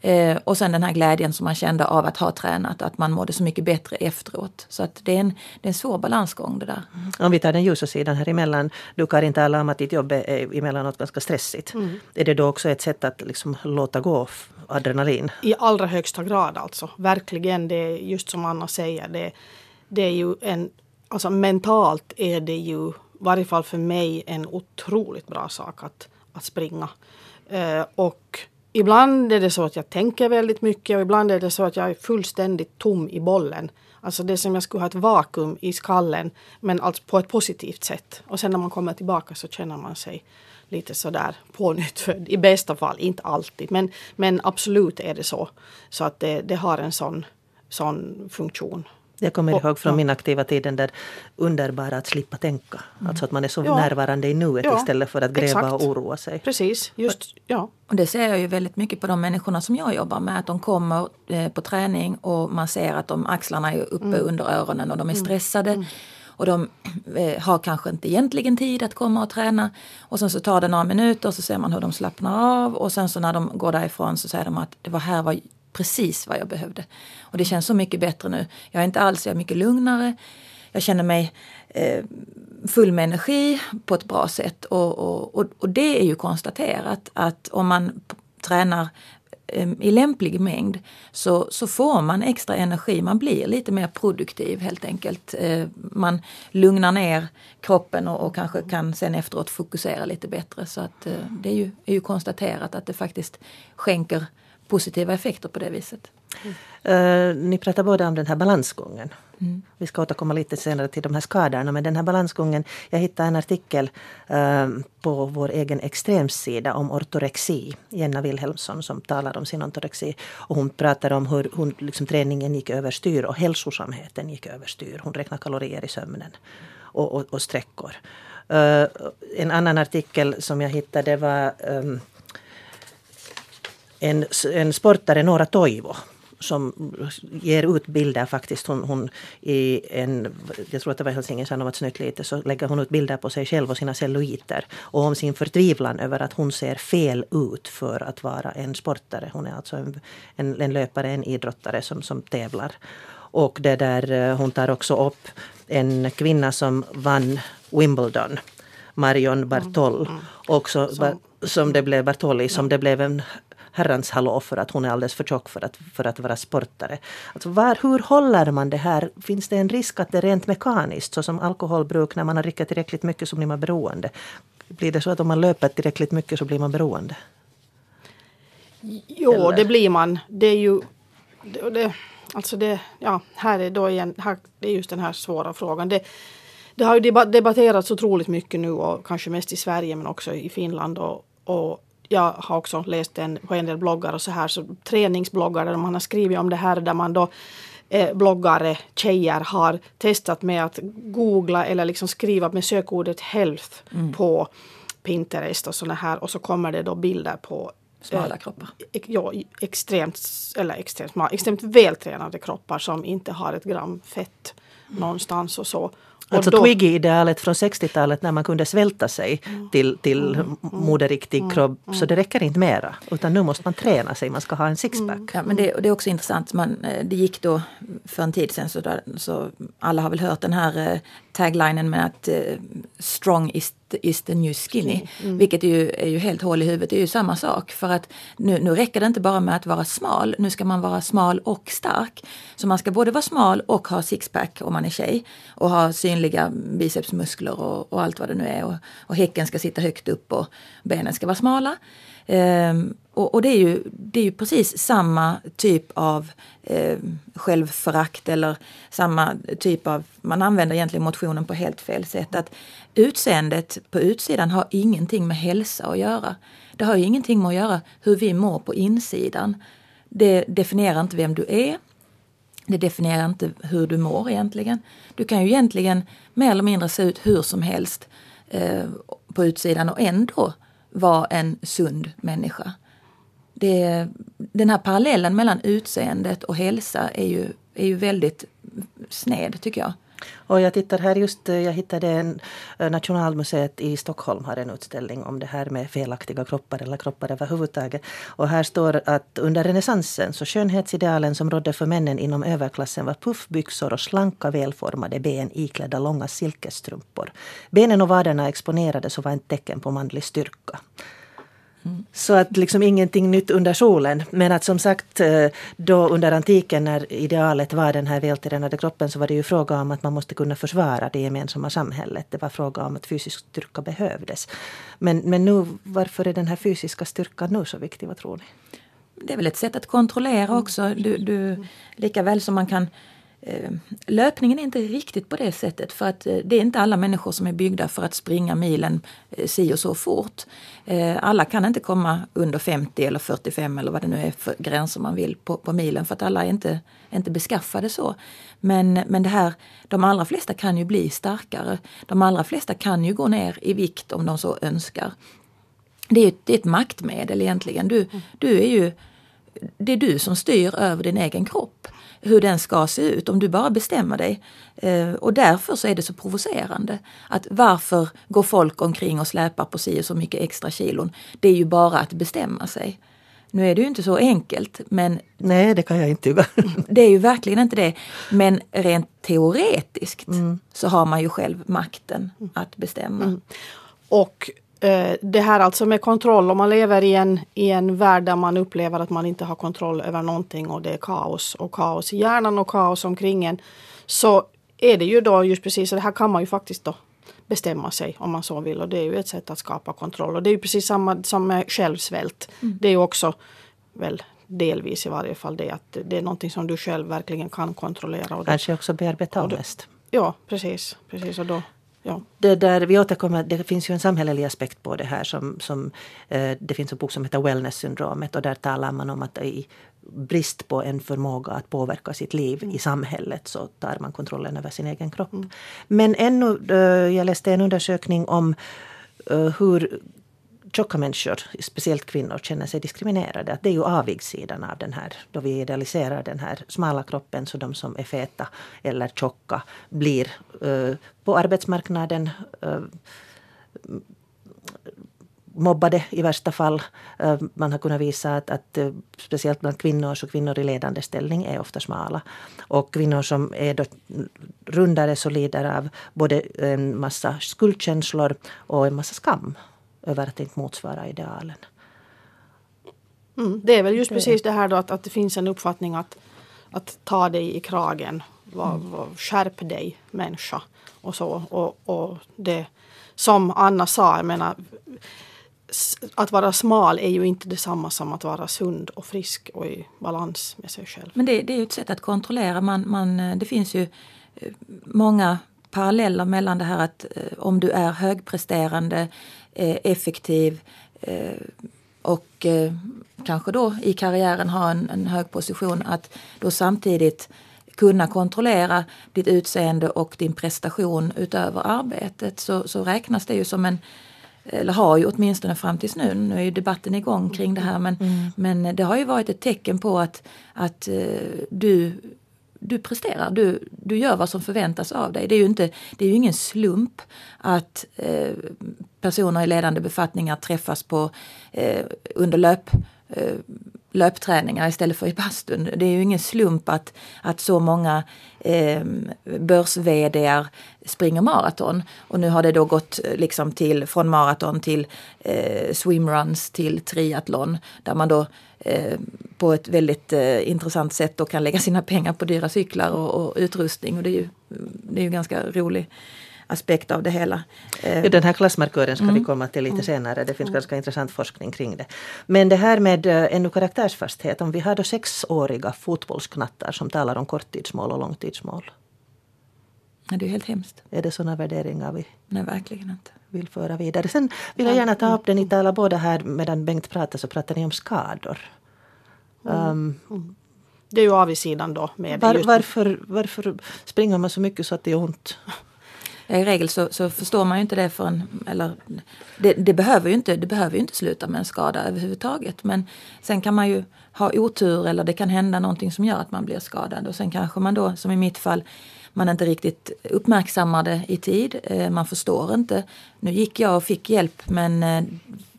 Eh, och sen den här glädjen som man kände av att ha tränat, att man mådde så mycket bättre efteråt. Så att det är en, det är en svår balansgång det där. Om vi tar den ljusa sidan här emellan. Du Karin talar om att ditt jobb är emellanåt ganska stressigt. Är det då också ett sätt att liksom låta gå adrenalin? I allra högsta grad alltså. Verkligen, det är just som Anna säger. Det, det är ju en, alltså mentalt är det ju, i varje fall för mig, en otroligt bra sak att, att springa. Eh, och ibland är det så att jag tänker väldigt mycket och ibland är det så att jag är fullständigt tom i bollen. Alltså det är som jag skulle ha ett vakuum i skallen men alltså på ett positivt sätt. Och sen när man kommer tillbaka så känner man sig lite sådär pånyttfödd. I bästa fall, inte alltid. Men, men absolut är det så. Så att det, det har en sån, sån funktion. Jag kommer Och- ihåg från ja. min aktiva tid den där underbara att slippa tänka. Alltså att man är så Ja. närvarande i nuet Ja, istället för att gräva exakt. och oroa sig. Precis, just ja. Och det ser jag ju väldigt mycket på de människorna som jag jobbar med. Att de kommer eh, på träning och man ser att de axlarna är uppe under öronen och de är stressade. Och de eh, har kanske inte egentligen tid att komma och träna. Och sen så tar det några minuter och så ser man hur de slappnar av. Och sen så när de går därifrån så säger de att det var här var precis vad jag behövde. Och det känns så mycket bättre nu. Jag är inte alls, jag är mycket lugnare. Jag känner mig eh, full med energi på ett bra sätt. Och, och, och, och det är ju konstaterat att om man tränar eh, i lämplig mängd så, så får man extra energi. Man blir lite mer produktiv helt enkelt. Eh, Man lugnar ner kroppen och, och kanske kan sen efteråt fokusera lite bättre. Så att eh, det är ju, är ju konstaterat att det faktiskt skänker positiva effekter på det viset. Eh, ni pratar båda om den här balansgången. Vi ska återkomma lite senare till de här skadorna. Men den här balansgången, jag hittade en artikel eh, på vår egen extremsida om ortorexi. Jenna Wilhelmsson som talar om sin ortorexi. Och hon pratar om hur hon, liksom, träningen gick överstyr och hälsosamheten gick överstyr. Hon räknar kalorier i sömnen och, och, och sträckor. Eh, en annan artikel som jag hittade var ehm, en, en sportare, Nora Toivo, som ger ut bilder faktiskt. Hon, hon i en, jag tror att det var Helsingin Sanomat Snytt lite, så lägger hon ut bilder på sig själv och sina celluliter. Och om sin förtvivlan över att hon ser fel ut för att vara en sportare. Hon är alltså en, en, en löpare, en idrottare som, som tävlar. Och det där, eh, hon tar också upp en kvinna som vann Wimbledon. Marion Bartol. Också, som, som det blev Bartoli, som det blev en herrans hallå för att hon är alldeles för tjock för att, för att vara sportare. Alltså var, hur håller man det här? Finns det en risk att det rent mekaniskt, så som alkoholbruk, när man har druckit tillräckligt mycket så blir man beroende? Blir det så att om man löper tillräckligt mycket så blir man beroende? Jo, Eller? det blir man. Det är ju... Det, det, alltså det, ja, här är då igen, här, det är just den här svåra frågan. Det, det har ju deba- debatterats otroligt mycket nu och kanske mest i Sverige men också i Finland. Och, och jag har också läst en, på en del bloggar och så här, så träningsbloggar där man har skrivit om det här där man då eh, bloggare, tjejer har testat med att googla eller liksom skriva med sökordet health på Pinterest och såna här och så kommer det då bilder på Smala eh, kroppar. Ja, extremt, eller extremt, smala, extremt vältränade kroppar som inte har ett gram fett någonstans och så. Alltså då, Twiggy-idealet från 60-talet när man kunde svälta sig till, till Mm. moderiktig kropp. Så det räcker inte mera. Utan nu måste man träna sig, man ska ha en sixpack. Ja, men det, det är också intressant. Man, eh, det gick då för en tid sedan så, där, så alla har väl hört den här eh, taglinen med att eh, strong is, is the new skinny. Vilket är ju, är ju helt hål i huvudet. Det är ju samma sak. För att nu, nu räcker det inte bara med att vara smal. Nu ska man vara smal och stark. Så man ska både vara smal och ha sixpack om man är tjej. Och ha synliga bicepsmuskler och, och allt vad det nu är. Och, och häcken ska sitta högt upp och benen ska vara smala. Ehm, och, och det, är ju, det är ju precis samma typ av eh, självförakt eller samma typ av, man använder egentligen motionen på helt fel sätt. Att utseendet på utsidan har ingenting med hälsa att göra. Det har ju ingenting med att göra hur vi mår på insidan. Det definierar inte vem du är. Det definierar inte hur du mår egentligen. Du kan ju egentligen mer eller mindre se ut hur som helst eh, på utsidan och ändå vara en sund människa. Det, den här parallellen mellan utseendet och hälsa är ju, är ju väldigt sned tycker jag. Och jag tittar här just, jag hittade en eh, Nationalmuseet i Stockholm har en utställning om det här med felaktiga kroppar eller kroppar överhuvudtaget. Och här står att under renässansen så skönhetsidealen som rådde för männen inom överklassen var puffbyxor och slanka välformade ben iklädda långa silkesstrumpor. Benen och vaderna exponerades och var ett tecken på manlig styrka. Så att liksom ingenting nytt under solen. Men att som sagt eh, då under antiken när idealet var den här vältränade kroppen så var det ju fråga om att man måste kunna försvara det gemensamma samhället. Det var fråga om att fysisk styrka behövdes. Men, men nu, varför är den här fysiska styrkan nu så viktig? Vad tror ni? Det är väl ett sätt att kontrollera också. Du, du, lika väl som man kan Löpningen är inte riktigt på det sättet för att eh, det är inte alla människor som är byggda för att springa milen eh, si och så fort. Eh, alla kan inte komma under 50 eller 45 eller vad det nu är för gränser man vill på, på milen för att alla är inte, inte beskaffade så. Men, men det här, de allra flesta kan ju bli starkare. De allra flesta kan ju gå ner i vikt om de så önskar. Det är, ett, det är ett maktmedel egentligen. Du, du är ju, det är du som styr över din egen kropp. Hur den ska se ut, om du bara bestämmer dig. Eh, och därför så är det så provocerande. Att varför går folk omkring och släpar på si och så mycket extra kilon? Det är ju bara att bestämma sig. Nu är det ju inte så enkelt men Nej, det kan jag inte det är ju verkligen inte det. Men rent teoretiskt så har man ju själv makten att bestämma. Och eh, det här alltså med kontroll, om man lever i en, i en värld där man upplever att man inte har kontroll över någonting och det är kaos och kaos i hjärnan och kaos omkring en. Så är det ju då just precis, så det här kan man ju faktiskt då bestämma sig om man så vill och det är ju ett sätt att skapa kontroll. Och det är ju precis samma som med självsvält. Det är ju också väl delvis i varje fall det att det är någonting som du själv verkligen kan kontrollera. Och då, Kanske också bearbeta ångest. ja, precis. precis och då, ja. Det, där, vi återkommer, det finns ju en samhällelig aspekt på det här. Som, som, eh, det finns en bok som heter Wellness-syndromet och där talar man om att i brist på en förmåga att påverka sitt liv i samhället så tar man kontrollen över sin egen kropp. Men ännu, eh, jag läste en undersökning om eh, hur tjocka människor, speciellt kvinnor, känner sig diskriminerade. Att det är ju avigsidan av den här, då vi idealiserar den här smala kroppen så de som är feta eller tjocka blir eh, på arbetsmarknaden eh, mobbade i värsta fall. Eh, Man har kunnat visa att, att eh, speciellt bland kvinnor så kvinnor i ledande ställning är ofta smala. Och kvinnor som är då rundare så lider av både en massa skuldkänslor och en massa skam över att inte motsvara idealen. Mm, det är väl just precis det här då att, att det finns en uppfattning att, att ta dig i kragen. Var, var, skärp dig människa. Och så. Och, och det som Anna sa, jag menar att vara smal är ju inte detsamma som att vara sund och frisk och i balans med sig själv. Men det, det är ju ett sätt att kontrollera. Man, man, det finns ju eh, många paralleller mellan det här att eh, om du är högpresterande, effektiv eh, och eh, kanske då i karriären har en, en hög position att då samtidigt kunna kontrollera ditt utseende och din prestation utöver arbetet så, så räknas det ju som en eller har ju åtminstone fram tills nu, nu är ju debatten igång kring det här men, mm. men det har ju varit ett tecken på att, att du du presterar, du, du gör vad som förväntas av dig. Det är ju, inte, det är ju ingen slump att eh, personer i ledande befattningar träffas på, eh, under löp, eh, löpträningar istället för i bastun. Det är ju ingen slump att, att så många eh, börs springer maraton. Och nu har det då gått eh, liksom till, från maraton till eh, swimruns till triathlon där man då eh, på ett väldigt eh, intressant sätt då kan lägga sina pengar på dyra cyklar och, och utrustning. Och det är ju, det är ju ganska rolig aspekt av det hela. Ja, den här klassmarkören ska mm. vi komma till lite mm. senare. Det finns mm. ganska intressant forskning kring det. Men det här med eh, ännu karaktärsfasthet. Om vi har då sexåriga fotbollsknattar som talar om korttidsmål och långtidsmål. Ja, det är helt hemskt. Är det sådana värderingar vi Nej, verkligen inte. vill föra vidare? Sen vill jag gärna ta upp det, ni talar båda här medan Bengt pratar så pratar ni om skador. Um, mm. Det är ju avigsidan då. Med var, varför, varför springer man så mycket så att det gör ont? I regel så, så, förstår man ju inte det förrän, eller det, det, behöver ju inte, det behöver ju inte sluta med en skada överhuvudtaget. Men sen kan man ju ha otur eller det kan hända någonting som gör att man blir skadad. Och sen kanske man då, som i mitt fall, man inte riktigt uppmärksammar det i tid. Eh, man förstår inte. Nu gick jag och fick hjälp men eh,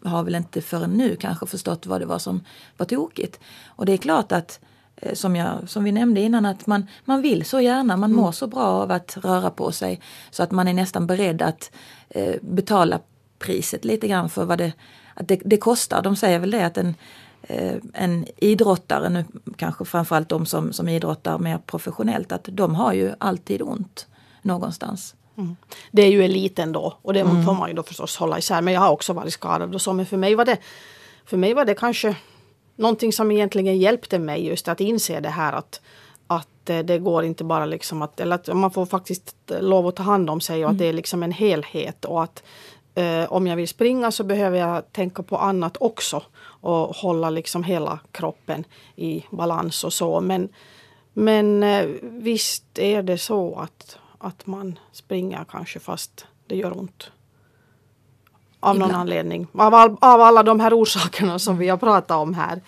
har väl inte förrän nu kanske förstått vad det var som var tokigt. Och det är klart att som, jag, som vi nämnde innan, att man, man vill så gärna, man mår mm. så bra av att röra på sig så att man är nästan beredd att eh, betala priset lite grann för vad det, att det, det, kostar. De säger väl det att en, eh, en idrottare, nu kanske framförallt de som, som idrottar mer professionellt, att de har ju alltid ont någonstans. Mm. Det är ju eliten då och det mm. får man ju då förstås hålla isär. Men jag har också varit skadad och så. Men för mig var det, för mig var det kanske någonting som egentligen hjälpte mig just att inse det här att, att eh, det går inte bara liksom att, eller att man får faktiskt lov att ta hand om sig och mm. att det är liksom en helhet och att eh, om jag vill springa så behöver jag tänka på annat också och hålla liksom hela kroppen i balans och så. Men, men eh, visst är det så att, att man springer kanske fast det gör ont. Av Ibland. någon anledning. Av, all, av alla de här orsakerna som vi har pratat om här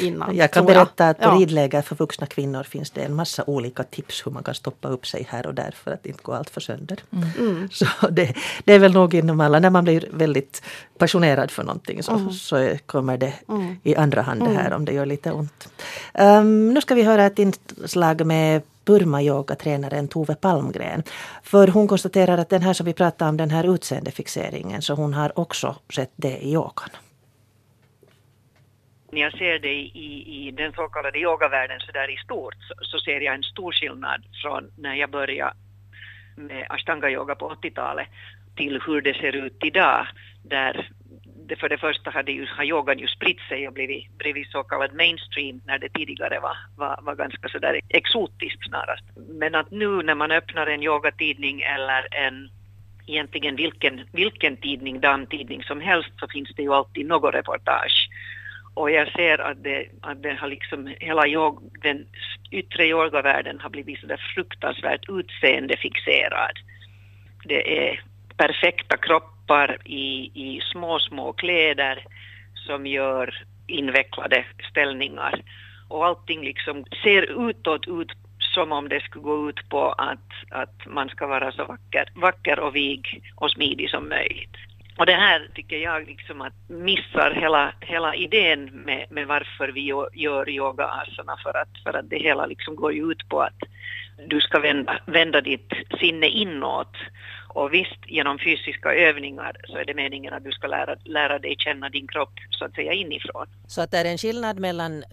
innan. Jag kan berätta att på ja. ridläger för vuxna kvinnor finns det en massa olika tips hur man kan stoppa upp sig här och där för att inte gå allt för sönder. Mm. mm. Så det, det, är väl nog inom alla, när man blir väldigt passionerad för någonting så, mm. så kommer det mm. i andra hand det här mm. om det gör lite ont. Um, nu ska vi höra ett inslag med Burma-yogatränaren Tove Palmgren. För hon konstaterar att den här som vi pratade om, den här utseendefixeringen, så hon har också sett det i yogan. När jag ser det i, i den så kallade yogavärlden så där i stort så, så ser jag en stor skillnad från när jag började med ashtanga-yoga på 80-talet till hur det ser ut idag där för det första hade ju, har yogan ju spritt sig och blivit, blivit så kallad mainstream när det tidigare var, var, var ganska sådär exotiskt snarast. Men att nu när man öppnar en yogatidning eller en egentligen vilken, vilken tidning, damtidning som helst så finns det ju alltid något reportage. Och jag ser att det, att det har liksom, hela jag, den yttre yogavärlden har blivit sådär fruktansvärt utseendefixerad. Det är perfekta kroppar kroppar i, i små, små kläder som gör invecklade ställningar. Och allting liksom ser utåt ut som om det skulle gå ut på att, att man ska vara så vacker, vacker och vig och smidig som möjligt. Och det här tycker jag liksom att missar hela, hela idén med, med varför vi gör yoga-asana för att, för att det hela liksom går ut på att du ska vända, vända ditt sinne inåt och visst, genom fysiska övningar så är det meningen att du ska lära, lära dig känna din kropp så att säga inifrån. Så att det är en skillnad mellan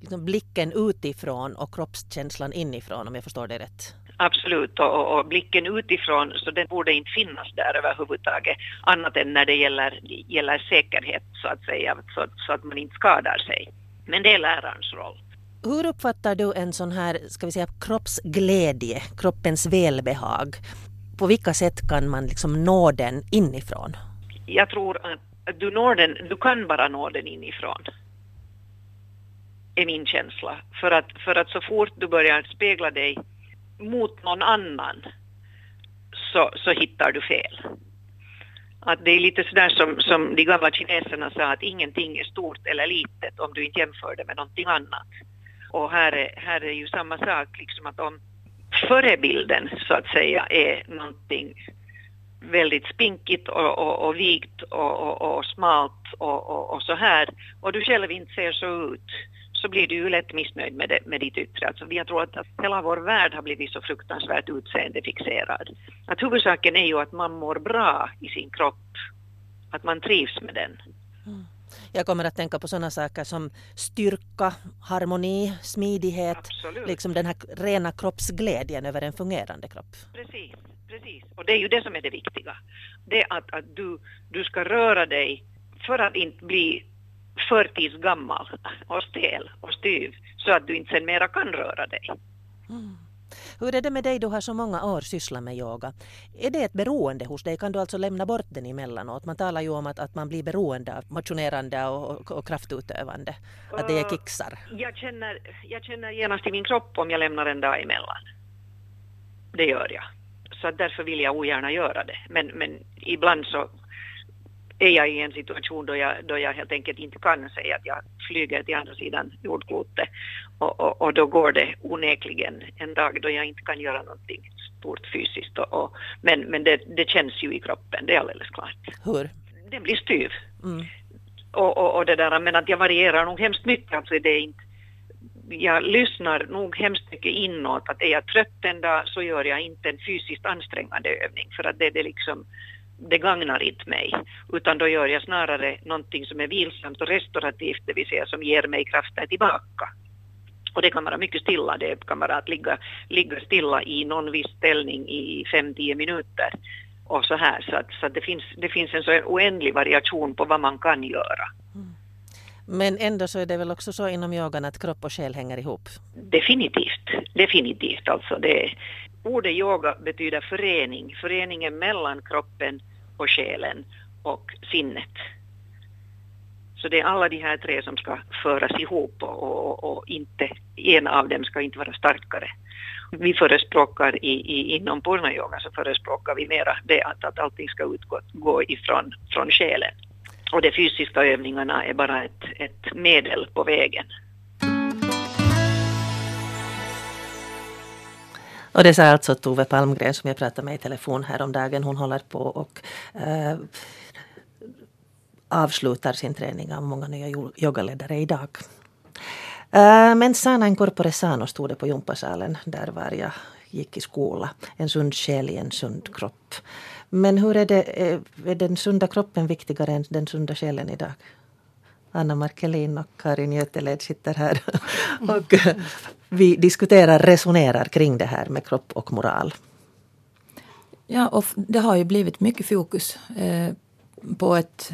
liksom, blicken utifrån och kroppskänslan inifrån om jag förstår det rätt? Absolut, och, och, blicken utifrån så den borde inte finnas där överhuvudtaget annat än när det gäller, gäller säkerhet så att säga, så, så att man inte skadar sig. Men det är lärarens roll. Hur uppfattar du en sån här, ska vi säga, kroppsglädje, kroppens välbehag? På vilka sätt kan man liksom nå den inifrån? Jag tror att du, når den, du kan bara nå den inifrån. är min känsla. För att, för att så fort du börjar spegla dig mot någon annan så, så hittar du fel. Att det är lite sådär som, som de gamla kineserna sa att ingenting är stort eller litet om du inte jämför det med någonting annat. Och här är, här är ju samma sak, liksom att om förebilden så att säga är någonting väldigt spinkigt och, och, och vigt och, och, och smalt och, och, och så här och du själv inte ser så ut så blir du ju lätt missnöjd med, det, med ditt yttre. Alltså jag tror att, att hela vår värld har blivit så fruktansvärt utseendefixerad. Att huvudsaken är ju att man mår bra i sin kropp, att man trivs med den. Mm. Jag kommer att tänka på sådana saker som styrka, harmoni, smidighet, Absolut. liksom den här rena kroppsglädjen över en fungerande kropp. Precis, precis. Och det är ju det som är det viktiga. Det är att, att du, du ska röra dig för att inte bli förtidsgammal och stel och styv så att du inte sen mera kan röra dig. Mm. Hur är det med dig, du har så många år sysslat med yoga. Är det ett beroende hos dig? Kan du alltså lämna bort den emellanåt? Man talar ju om att, att man blir beroende av motionerande och, och, kraftutövande. Att det är kicksar. Jag känner, jag känner genast i min kropp om jag lämnar en dag emellan. Det gör jag. Så därför vill jag ogärna göra det. Men, men ibland så är jag i en situation då jag, då jag helt enkelt inte kan säga att jag flyger till andra sidan jordklotet och, och, och, då går det onekligen en dag då jag inte kan göra någonting stort fysiskt och, och men, men det, det, känns ju i kroppen, det är alldeles klart. Hur? Den blir styv. Mm. Och, och, och, det där, men att jag varierar nog hemskt mycket, alltså det är inte jag lyssnar nog hemskt mycket inåt, att är jag trött en dag så gör jag inte en fysiskt ansträngande övning för att det, det liksom det gagnar inte mig, utan då gör jag snarare någonting som är vilsamt och restaurativt, det vill säga som ger mig krafter tillbaka. Och det kan vara mycket stilla, det kan vara att ligga, ligga stilla i någon viss ställning i 5-10 minuter och så här, så, att, så att det, finns, det finns en så oändlig variation på vad man kan göra. Mm. Men ändå så är det väl också så inom yogan att kropp och själ hänger ihop? Definitivt, definitivt alltså. Det, ordet yoga betyder förening, föreningen mellan kroppen och själen och sinnet. Så det är alla de här tre som ska föras ihop och, och, och inte, en av dem ska inte vara starkare. Vi förespråkar i, i, inom purna så förespråkar vi mera det att, att allting ska utgå gå ifrån från själen. Och de fysiska övningarna är bara ett, ett medel på vägen. Och det sa alltså Tove Palmgren som jag pratade med i telefon häromdagen. Hon håller på och äh, avslutar sin träning av många nya yogaledare idag. Uh, men sana incorpore sano stod det på gympasalen där var jag gick i skola. En sund själ i en sund kropp. Men hur är det, eh, är den sunda kroppen viktigare än den sunda själen idag? Anna Markelin och Karin Göteled sitter här och mm vi diskuterar, resonerar kring det här med kropp och moral. Ja, och det har ju blivit mycket fokus eh, på ett,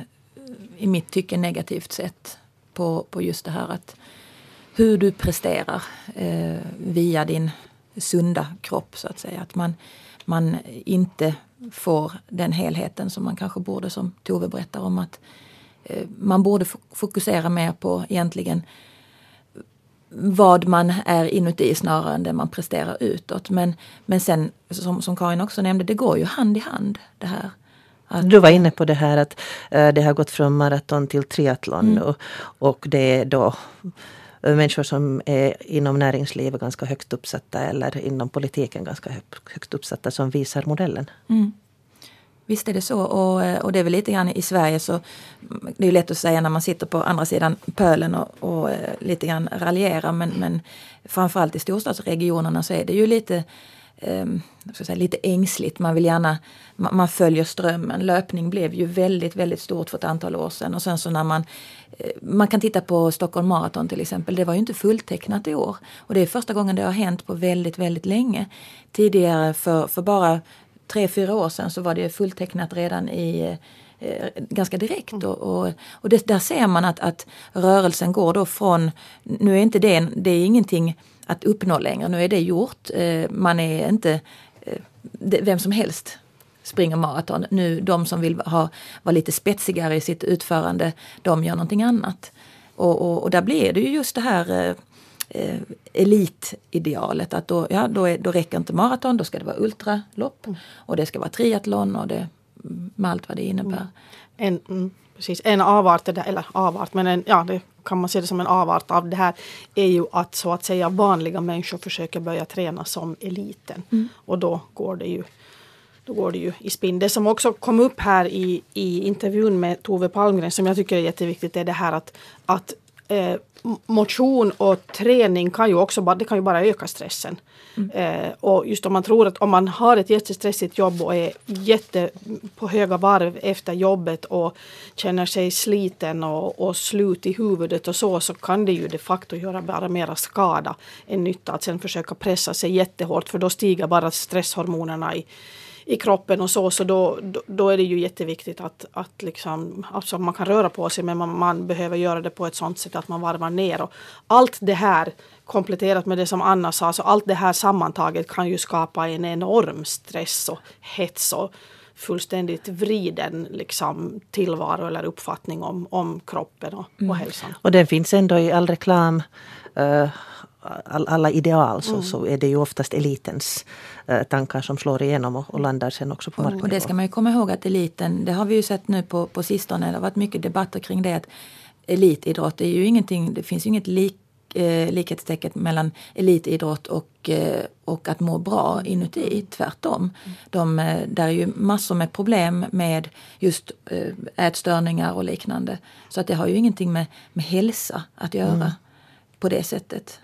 i mitt tycke, negativt sätt på, på just det här att hur du presterar eh, via din sunda kropp så att säga. Att man, man inte får den helheten som man kanske borde som Tove berättar om att eh, man borde fokusera mer på egentligen vad man är inuti snarare än det man presterar utåt. Men, men sen, som, som Karin också nämnde, det går ju hand i hand det här. Att, du var inne på det här att äh, det har gått från maraton till triathlon mm. och, och det är då människor som är inom näringslivet ganska högt uppsatta eller inom politiken ganska högt uppsatta som visar modellen. Mm. Visst är det så och, eh, och det är väl lite grann i Sverige så mm, det är lätt att säga när man sitter på andra sidan pölen och, och eh, lite grann raljerar men, men framförallt i storstadsregionerna så är det ju lite Um, ska säga, lite ängsligt. Man vill gärna, man, man, följer strömmen. Löpning blev ju väldigt, väldigt stort för ett antal år sedan och sen så när man eh, man kan titta på Stockholm Marathon till exempel. Det var ju inte fulltecknat i år. Och det är första gången det har hänt på väldigt, väldigt länge. Tidigare för, för bara tre, fyra år sedan så var det fulltecknat redan i eh, ganska direkt. Mm. Och, och, och det, där ser man att, att rörelsen går då från, nu är inte det, det är ingenting att uppnå längre, nu är det gjort. Eh, man är inte eh, vem som helst springer maraton. Nu de som vill ha, vara lite spetsigare i sitt utförande, de gör någonting annat. Och, och, och där blir det ju just det här eh, elitidealet. Att då, ja, då, är, då räcker inte maraton, då ska det vara ultralopp. Mm. Och det ska vara triathlon och det med allt vad det innebär. En, mm, precis, en avart, eller avart, men en, ja, det kan man se det som en avart av det här är ju att så att säga vanliga människor försöker börja träna som eliten. Mm. Och då går det ju då går det ju i spinn. Det som också kom upp här i, i intervjun med Tove Palmgren som jag tycker är jätteviktigt är det här att, att eh, motion och träning kan ju också bara, det kan ju bara öka stressen. Mm. Eh, och just om man tror att om man har ett jättestressigt jobb och är jätte på höga varv efter jobbet och känner sig sliten och, och slut i huvudet och så, så kan det ju de facto göra bara mera skada än nytta att sen försöka pressa sig jättehårt för då stiger bara stresshormonerna i, i kroppen och så, så då, då, då, är det ju jätteviktigt att, att liksom, alltså man kan röra på sig men man, man, behöver göra det på ett sånt sätt att man varvar ner. Och allt det här kompletterat med det som Anna sa, så allt det här sammantaget kan ju skapa en enorm stress och hets och fullständigt vriden liksom, tillvaro eller uppfattning om, om kroppen och, mm. och hälsan. Och den finns ändå i all reklam. Uh, alla ideal så, mm. så är det ju oftast elitens eh, tankar som slår igenom och, och landar sen också på marknivå. Och det ska man ju komma ihåg att eliten, det har vi ju sett nu på, på sistone, det har varit mycket debatter kring det att elitidrott är ju ingenting, det finns ju inget lik, eh, likhetstecken mellan elitidrott och, eh, och att må bra inuti. Tvärtom. De, eh, där är ju massor med problem med just eh, ätstörningar och liknande. Så att det har ju ingenting med, med hälsa att göra. Mm på det sättet.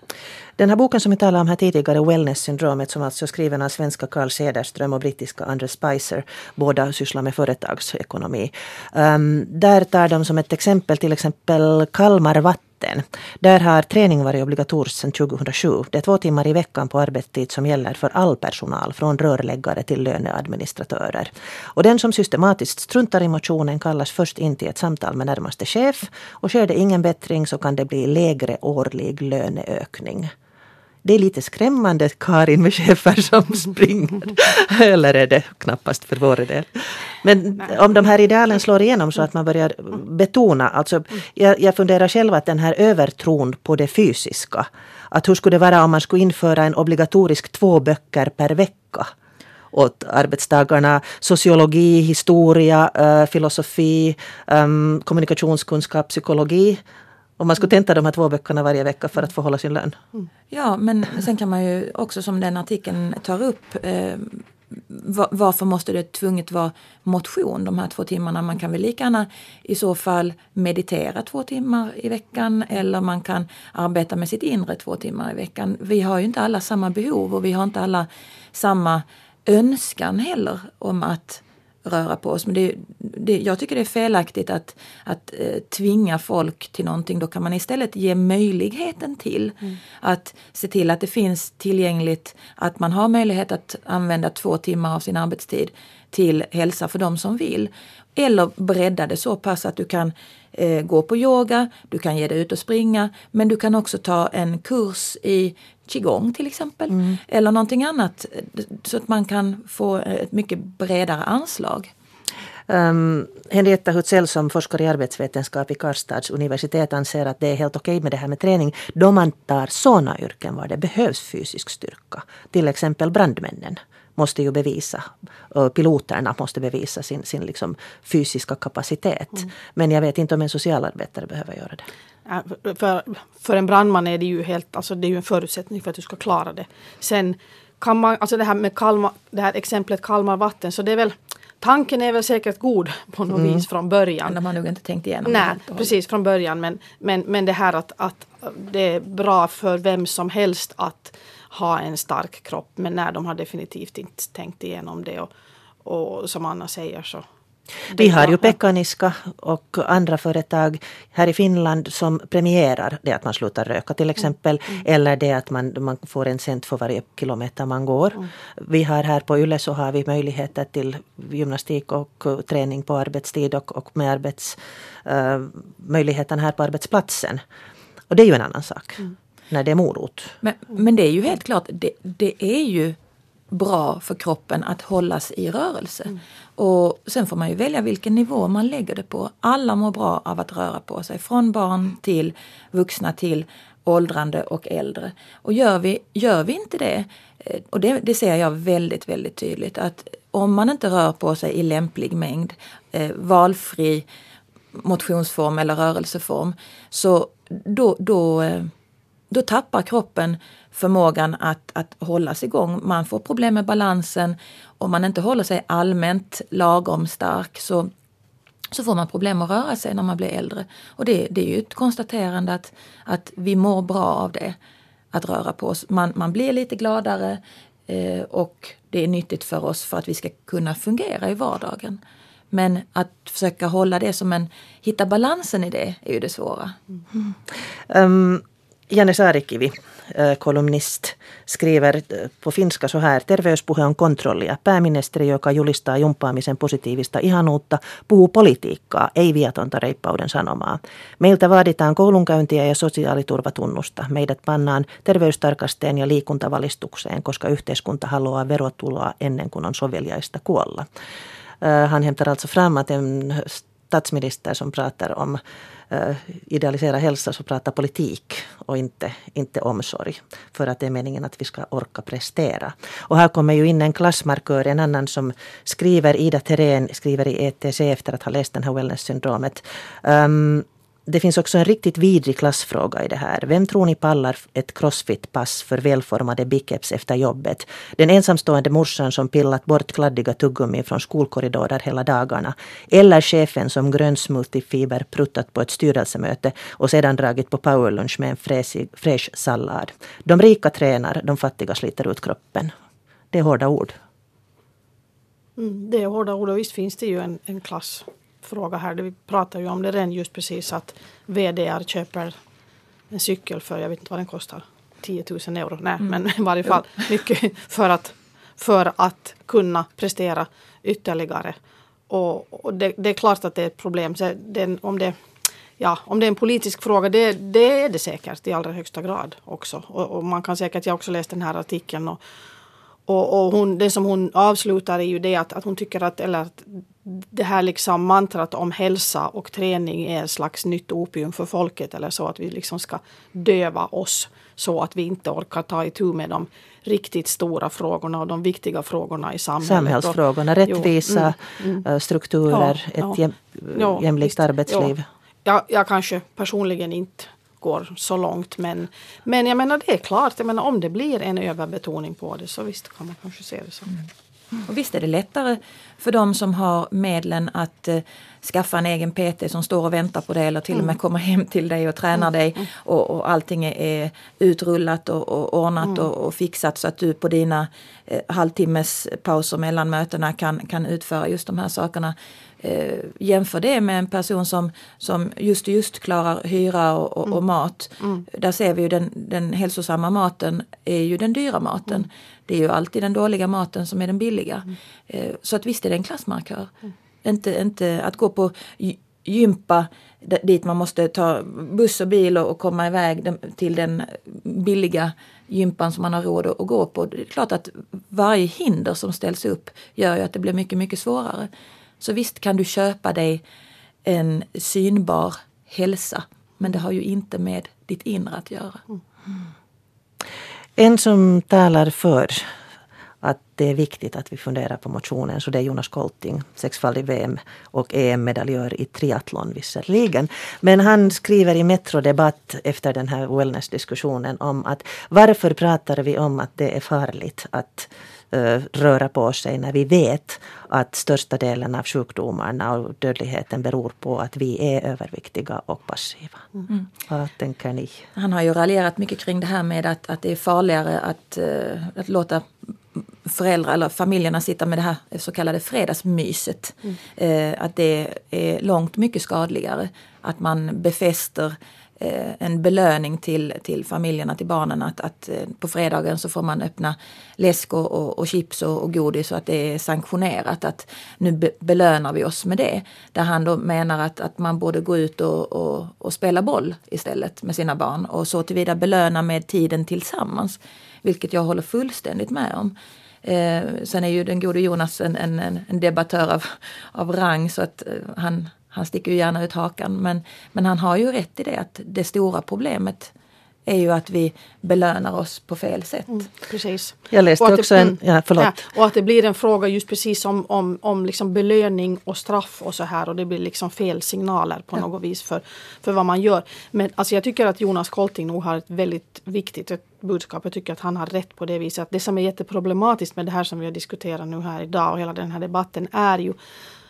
Den här boken som vi talade om här tidigare, Wellness-syndromet, som alltså är skriven av svenska Carl Cederström och brittiska Andres Spicer, båda sysslar med företagsekonomi. Um, där tar de som ett exempel till exempel Kalmar Vatten vatten. Där har träning varit obligatoriskt sedan 2007. Det är två timmar i veckan på arbetstid som gäller för all personal, från rörläggare till löneadministratörer. Och den som systematiskt struntar i motionen kallas först in till ett samtal med närmaste chef. Och sker det ingen bättring så kan det bli lägre årlig löneökning. Det är lite skrämmande Karin med chefer som springer. Eller är det knappast för vår del. Men om de här idealen slår igenom så att man börjar betona, alltså jag, jag funderar själv att den här övertron på det fysiska. Att hur skulle det vara om man skulle införa en obligatorisk två böcker per vecka åt arbetstagarna. Sociologi, historia, uh, filosofi, um, kommunikationskunskap, psykologi. Om man skulle tenta de här två böckerna varje vecka för att få hålla sin lön. Mm. Ja, men sen kan man ju också som den artikeln tar upp eh, varför måste det tvunget vara motion de här två timmarna? Man kan väl lika gärna i så fall meditera två timmar i veckan eller man kan arbeta med sitt inre två timmar i veckan. Vi har ju inte alla samma behov och vi har inte alla samma önskan heller om att röra på oss. Men det, det, jag tycker det är felaktigt att, att eh, tvinga folk till någonting. Då kan man istället ge möjligheten till mm. att se till att det finns tillgängligt, att man har möjlighet att använda två timmar av sin arbetstid till hälsa för de som vill. Eller bredda det så pass att du kan eh, gå på yoga, du kan ge dig ut och springa, men du kan också ta en kurs i qigong till exempel. Mm. Eller någonting annat så att man kan få ett mycket bredare anslag. Um, Henrietta Hutzell som forskar i arbetsvetenskap i Karlstads universitet anser att det är helt okej med det här med träning då man tar sådana yrken var det behövs fysisk styrka. Till exempel brandmännen måste ju bevisa, piloterna måste bevisa sin, sin liksom fysiska kapacitet. Mm. Men jag vet inte om en socialarbetare behöver göra det. För, för en brandman är det ju helt, alltså det är ju en förutsättning för att du ska klara det. Sen kan man, alltså det här med Kalmar, det här exemplet Kalmar vatten, så det är väl Tanken är väl säkert god på något mm. vis från början. Men de har nog inte tänkt igenom Nej, precis från början. Men, men, men det här att, att det är bra för vem som helst att ha en stark kropp. Men nej, de har definitivt inte tänkt igenom det. Och, och som Anna säger så vi har ju Pekaniska och andra företag här i Finland som premierar det att man slutar röka till exempel. Mm. mm. Eller det att man, man får en cent för varje kilometer man går. Mm. Vi har här på Yle så har vi möjligheter till gymnastik och träning på arbetstid och, och med arbetsmöjligheten uh, här på arbetsplatsen. Och det är ju en annan sak. Mm. När det är morot. Men, men det är ju helt klart, det, det är ju bra för kroppen att hållas i rörelse. Mm. Och sen får man ju välja vilken nivå man lägger det på. Alla mår bra av att röra på sig, från barn till vuxna till åldrande och äldre. Och gör vi, gör vi inte det, eh, och det, det ser jag väldigt, väldigt tydligt, att om man inte rör på sig i lämplig mängd, eh, valfri motionsform eller rörelseform, så då, då, eh, då tappar kroppen förmågan att, att hållas igång. Man får problem med balansen. Om man inte håller sig allmänt lagom stark så, så får man problem att röra sig när man blir äldre. Och det, det är ju ett konstaterande att, att vi mår bra av det, att röra på oss. Man, man blir lite gladare eh, och det är nyttigt för oss för att vi ska kunna fungera i vardagen. Men att försöka hålla det som en, hitta balansen i det är ju det svåra. Mm. Um, Janne Saarikivi, kolumnist, skriver på finska så här. Terveyspuhe on kontrollia. Pääministeri, joka julistaa jumppaamisen positiivista ihanuutta, puhuu politiikkaa, ei viatonta reippauden sanomaa. Meiltä vaaditaan koulunkäyntiä ja sosiaaliturvatunnusta. Meidät pannaan terveystarkasteen ja liikuntavalistukseen, koska yhteiskunta haluaa verotuloa ennen kuin on soveliaista kuolla. Han hämtar alltså fram att en statsminister som pratar om eh, idealisera hälsa så prata politik och inte, inte omsorg. För att det är meningen att vi ska orka prestera. Och här kommer ju in en klassmarkör, en annan som skriver, Ida Terén skriver i ETC efter att ha läst den här wellness-syndromet. Um, det finns också en riktigt vidrig klassfråga i det här. Vem tror ni pallar ett crossfit-pass för välformade biceps efter jobbet? Den ensamstående morsan som pillat bort kladdiga tuggummi från skolkorridorer hela dagarna? Eller chefen som grönsmultifiber pruttat på ett styrelsemöte och sedan dragit på powerlunch med en fräsig, fräsch sallad? De rika tränar, de fattiga sliter ut kroppen. Det är hårda ord. Mm, det är hårda ord och visst finns det ju en, en klass fråga här. Vi pratar ju om det redan just precis att VDR köper en cykel för, jag vet inte vad den kostar, 10 000 euro. Nej, mm. men i varje fall mycket för att, för att kunna prestera ytterligare. Och, och det, det, är klart att det är ett problem. Den, om, det, ja, om det är en politisk fråga, det, det är det säkert i allra högsta grad också. Och, och man kan säkert, jag har också läst den här artikeln och, och, och hon, det som hon avslutar är ju det att, att hon tycker att, eller att det här liksom mantrat om hälsa och träning är ett slags nytt opium för folket eller så att vi liksom ska döva oss så att vi inte orkar ta itu med de riktigt stora frågorna och de viktiga frågorna i samhället. Samhällsfrågorna, rättvisa mm, mm. Eh, strukturer, ja, ett jäm, ja, jämlikt arbetsliv. Ja. Jag, jag kanske personligen inte går så långt men, men jag menar det är klart, jag menar, om det blir en överbetoning på det så visst kan man kanske se det så. Mm. Och visst är det lättare för de som har medlen att eh, skaffa en egen PT som står och väntar på dig eller till och med mm. kommer hem till dig och tränar mm. dig mm. och, och allting är utrullat och, och ordnat mm. och, och, fixat så att du på dina eh, halvtimmes pauser mellan mötena kan, kan utföra just de här sakerna. Eh, jämför det med en person som, som just just klarar hyra och, och, och mm. mat. Mm. Där ser vi ju den, den hälsosamma maten är ju den dyra maten. Mm. Det är ju alltid den dåliga maten som är den billiga. Mm. Eh, så att visst är det en klassmarkör. Mm. Inte, inte att gå på gympa dit man måste ta buss och bil och komma iväg till den billiga gympan som man har råd att gå på. Det är klart att varje hinder som ställs upp gör ju att det blir mycket, mycket svårare. Så visst kan du köpa dig en synbar hälsa men det har ju inte med ditt inre att göra. Mm. En som talar för att det är viktigt att vi funderar på motionen. Så det är Jonas Kolting, sexfaldig VM och EM-medaljör i triathlon visserligen. Men han skriver i Metro Debatt efter den här wellness-diskussionen om att varför pratar vi om att det är farligt att röra på sig när vi vet att största delen av sjukdomarna och dödligheten beror på att vi är överviktiga och passiva. Mm. Vad tänker ni? Han har ju raljerat mycket kring det här med att, att det är farligare att, uh, att låta föräldrar eller familjerna sitta med det här så kallade fredagsmyset. Mm. Eh, att det är långt mycket skadligare. Att man befäster eh, Eh, en belöning till, till familjerna, till barnen att, att eh, på fredagen så får man öppna läsk och, och, och chips och, och, godis så att det är sanktionerat att nu be, belönar vi oss med det. Där han då menar att, att man borde gå ut och, och, och spela boll istället med sina barn och så tillvida belöna med tiden tillsammans. Vilket jag håller fullständigt med om. Eh, sen är ju den gode Jonas en, en, en debattör av, av rang så att eh, han, han sticker ju gärna ut hakan. Men, men han har ju rätt i det att det stora problemet är ju att vi belönar oss på fel sätt. Mm, precis. Jag läste och också det, en... Ja, förlåt. Ja, och att det blir en fråga just precis om, om, om liksom belöning och straff och så här och det blir liksom fel signaler på ja. något vis för, för vad man gör. Men alltså jag tycker att Jonas Kolting nog har ett väldigt viktigt budskap. Jag tycker att han har rätt på det viset. Att det som är jätteproblematiskt med det här som vi har diskuterat nu här idag och hela den här debatten är ju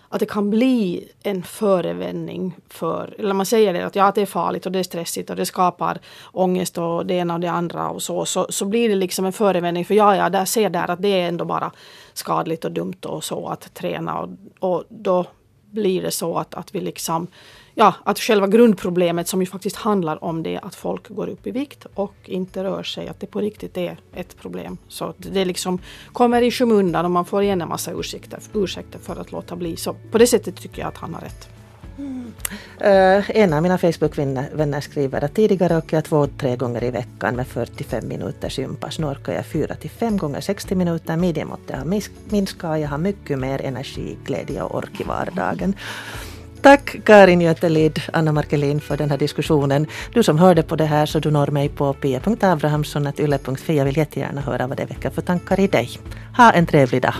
att det kan bli en förevändning för, eller man säger det att ja, det är farligt och det är stressigt och det skapar ångest och det ena och det andra och så, så, så blir det liksom en förevändning för ja, ja, där ser där att det är ändå bara skadligt och dumt och så att träna och, och då blir det så att, att vi liksom ja, att själva grundproblemet som ju faktiskt handlar om det att folk går upp i vikt och inte rör sig, att det på riktigt är ett problem. Så det liksom kommer i skymundan och man får igen en massa ursäkter, ursäkter för att låta bli. Så på det sättet tycker jag att han har rätt. Mm. Uh, en av mina Facebook-vänner skriver att tidigare åker jag två, tre gånger i veckan med 45 minuters gympass. Nu orkar jag fyra till fem gånger 60 minuter. Midjemåttet har minskat. Jag har mycket mer energi, glädje och ork i vardagen. Tack Karin Götelid, Anna Markelin för den här diskussionen. Du som hörde på det här så du når mig på pia.abrahamsson.yle.fi. Jag vill jättegärna höra vad det väcker för tankar i dig. Ha en trevlig dag.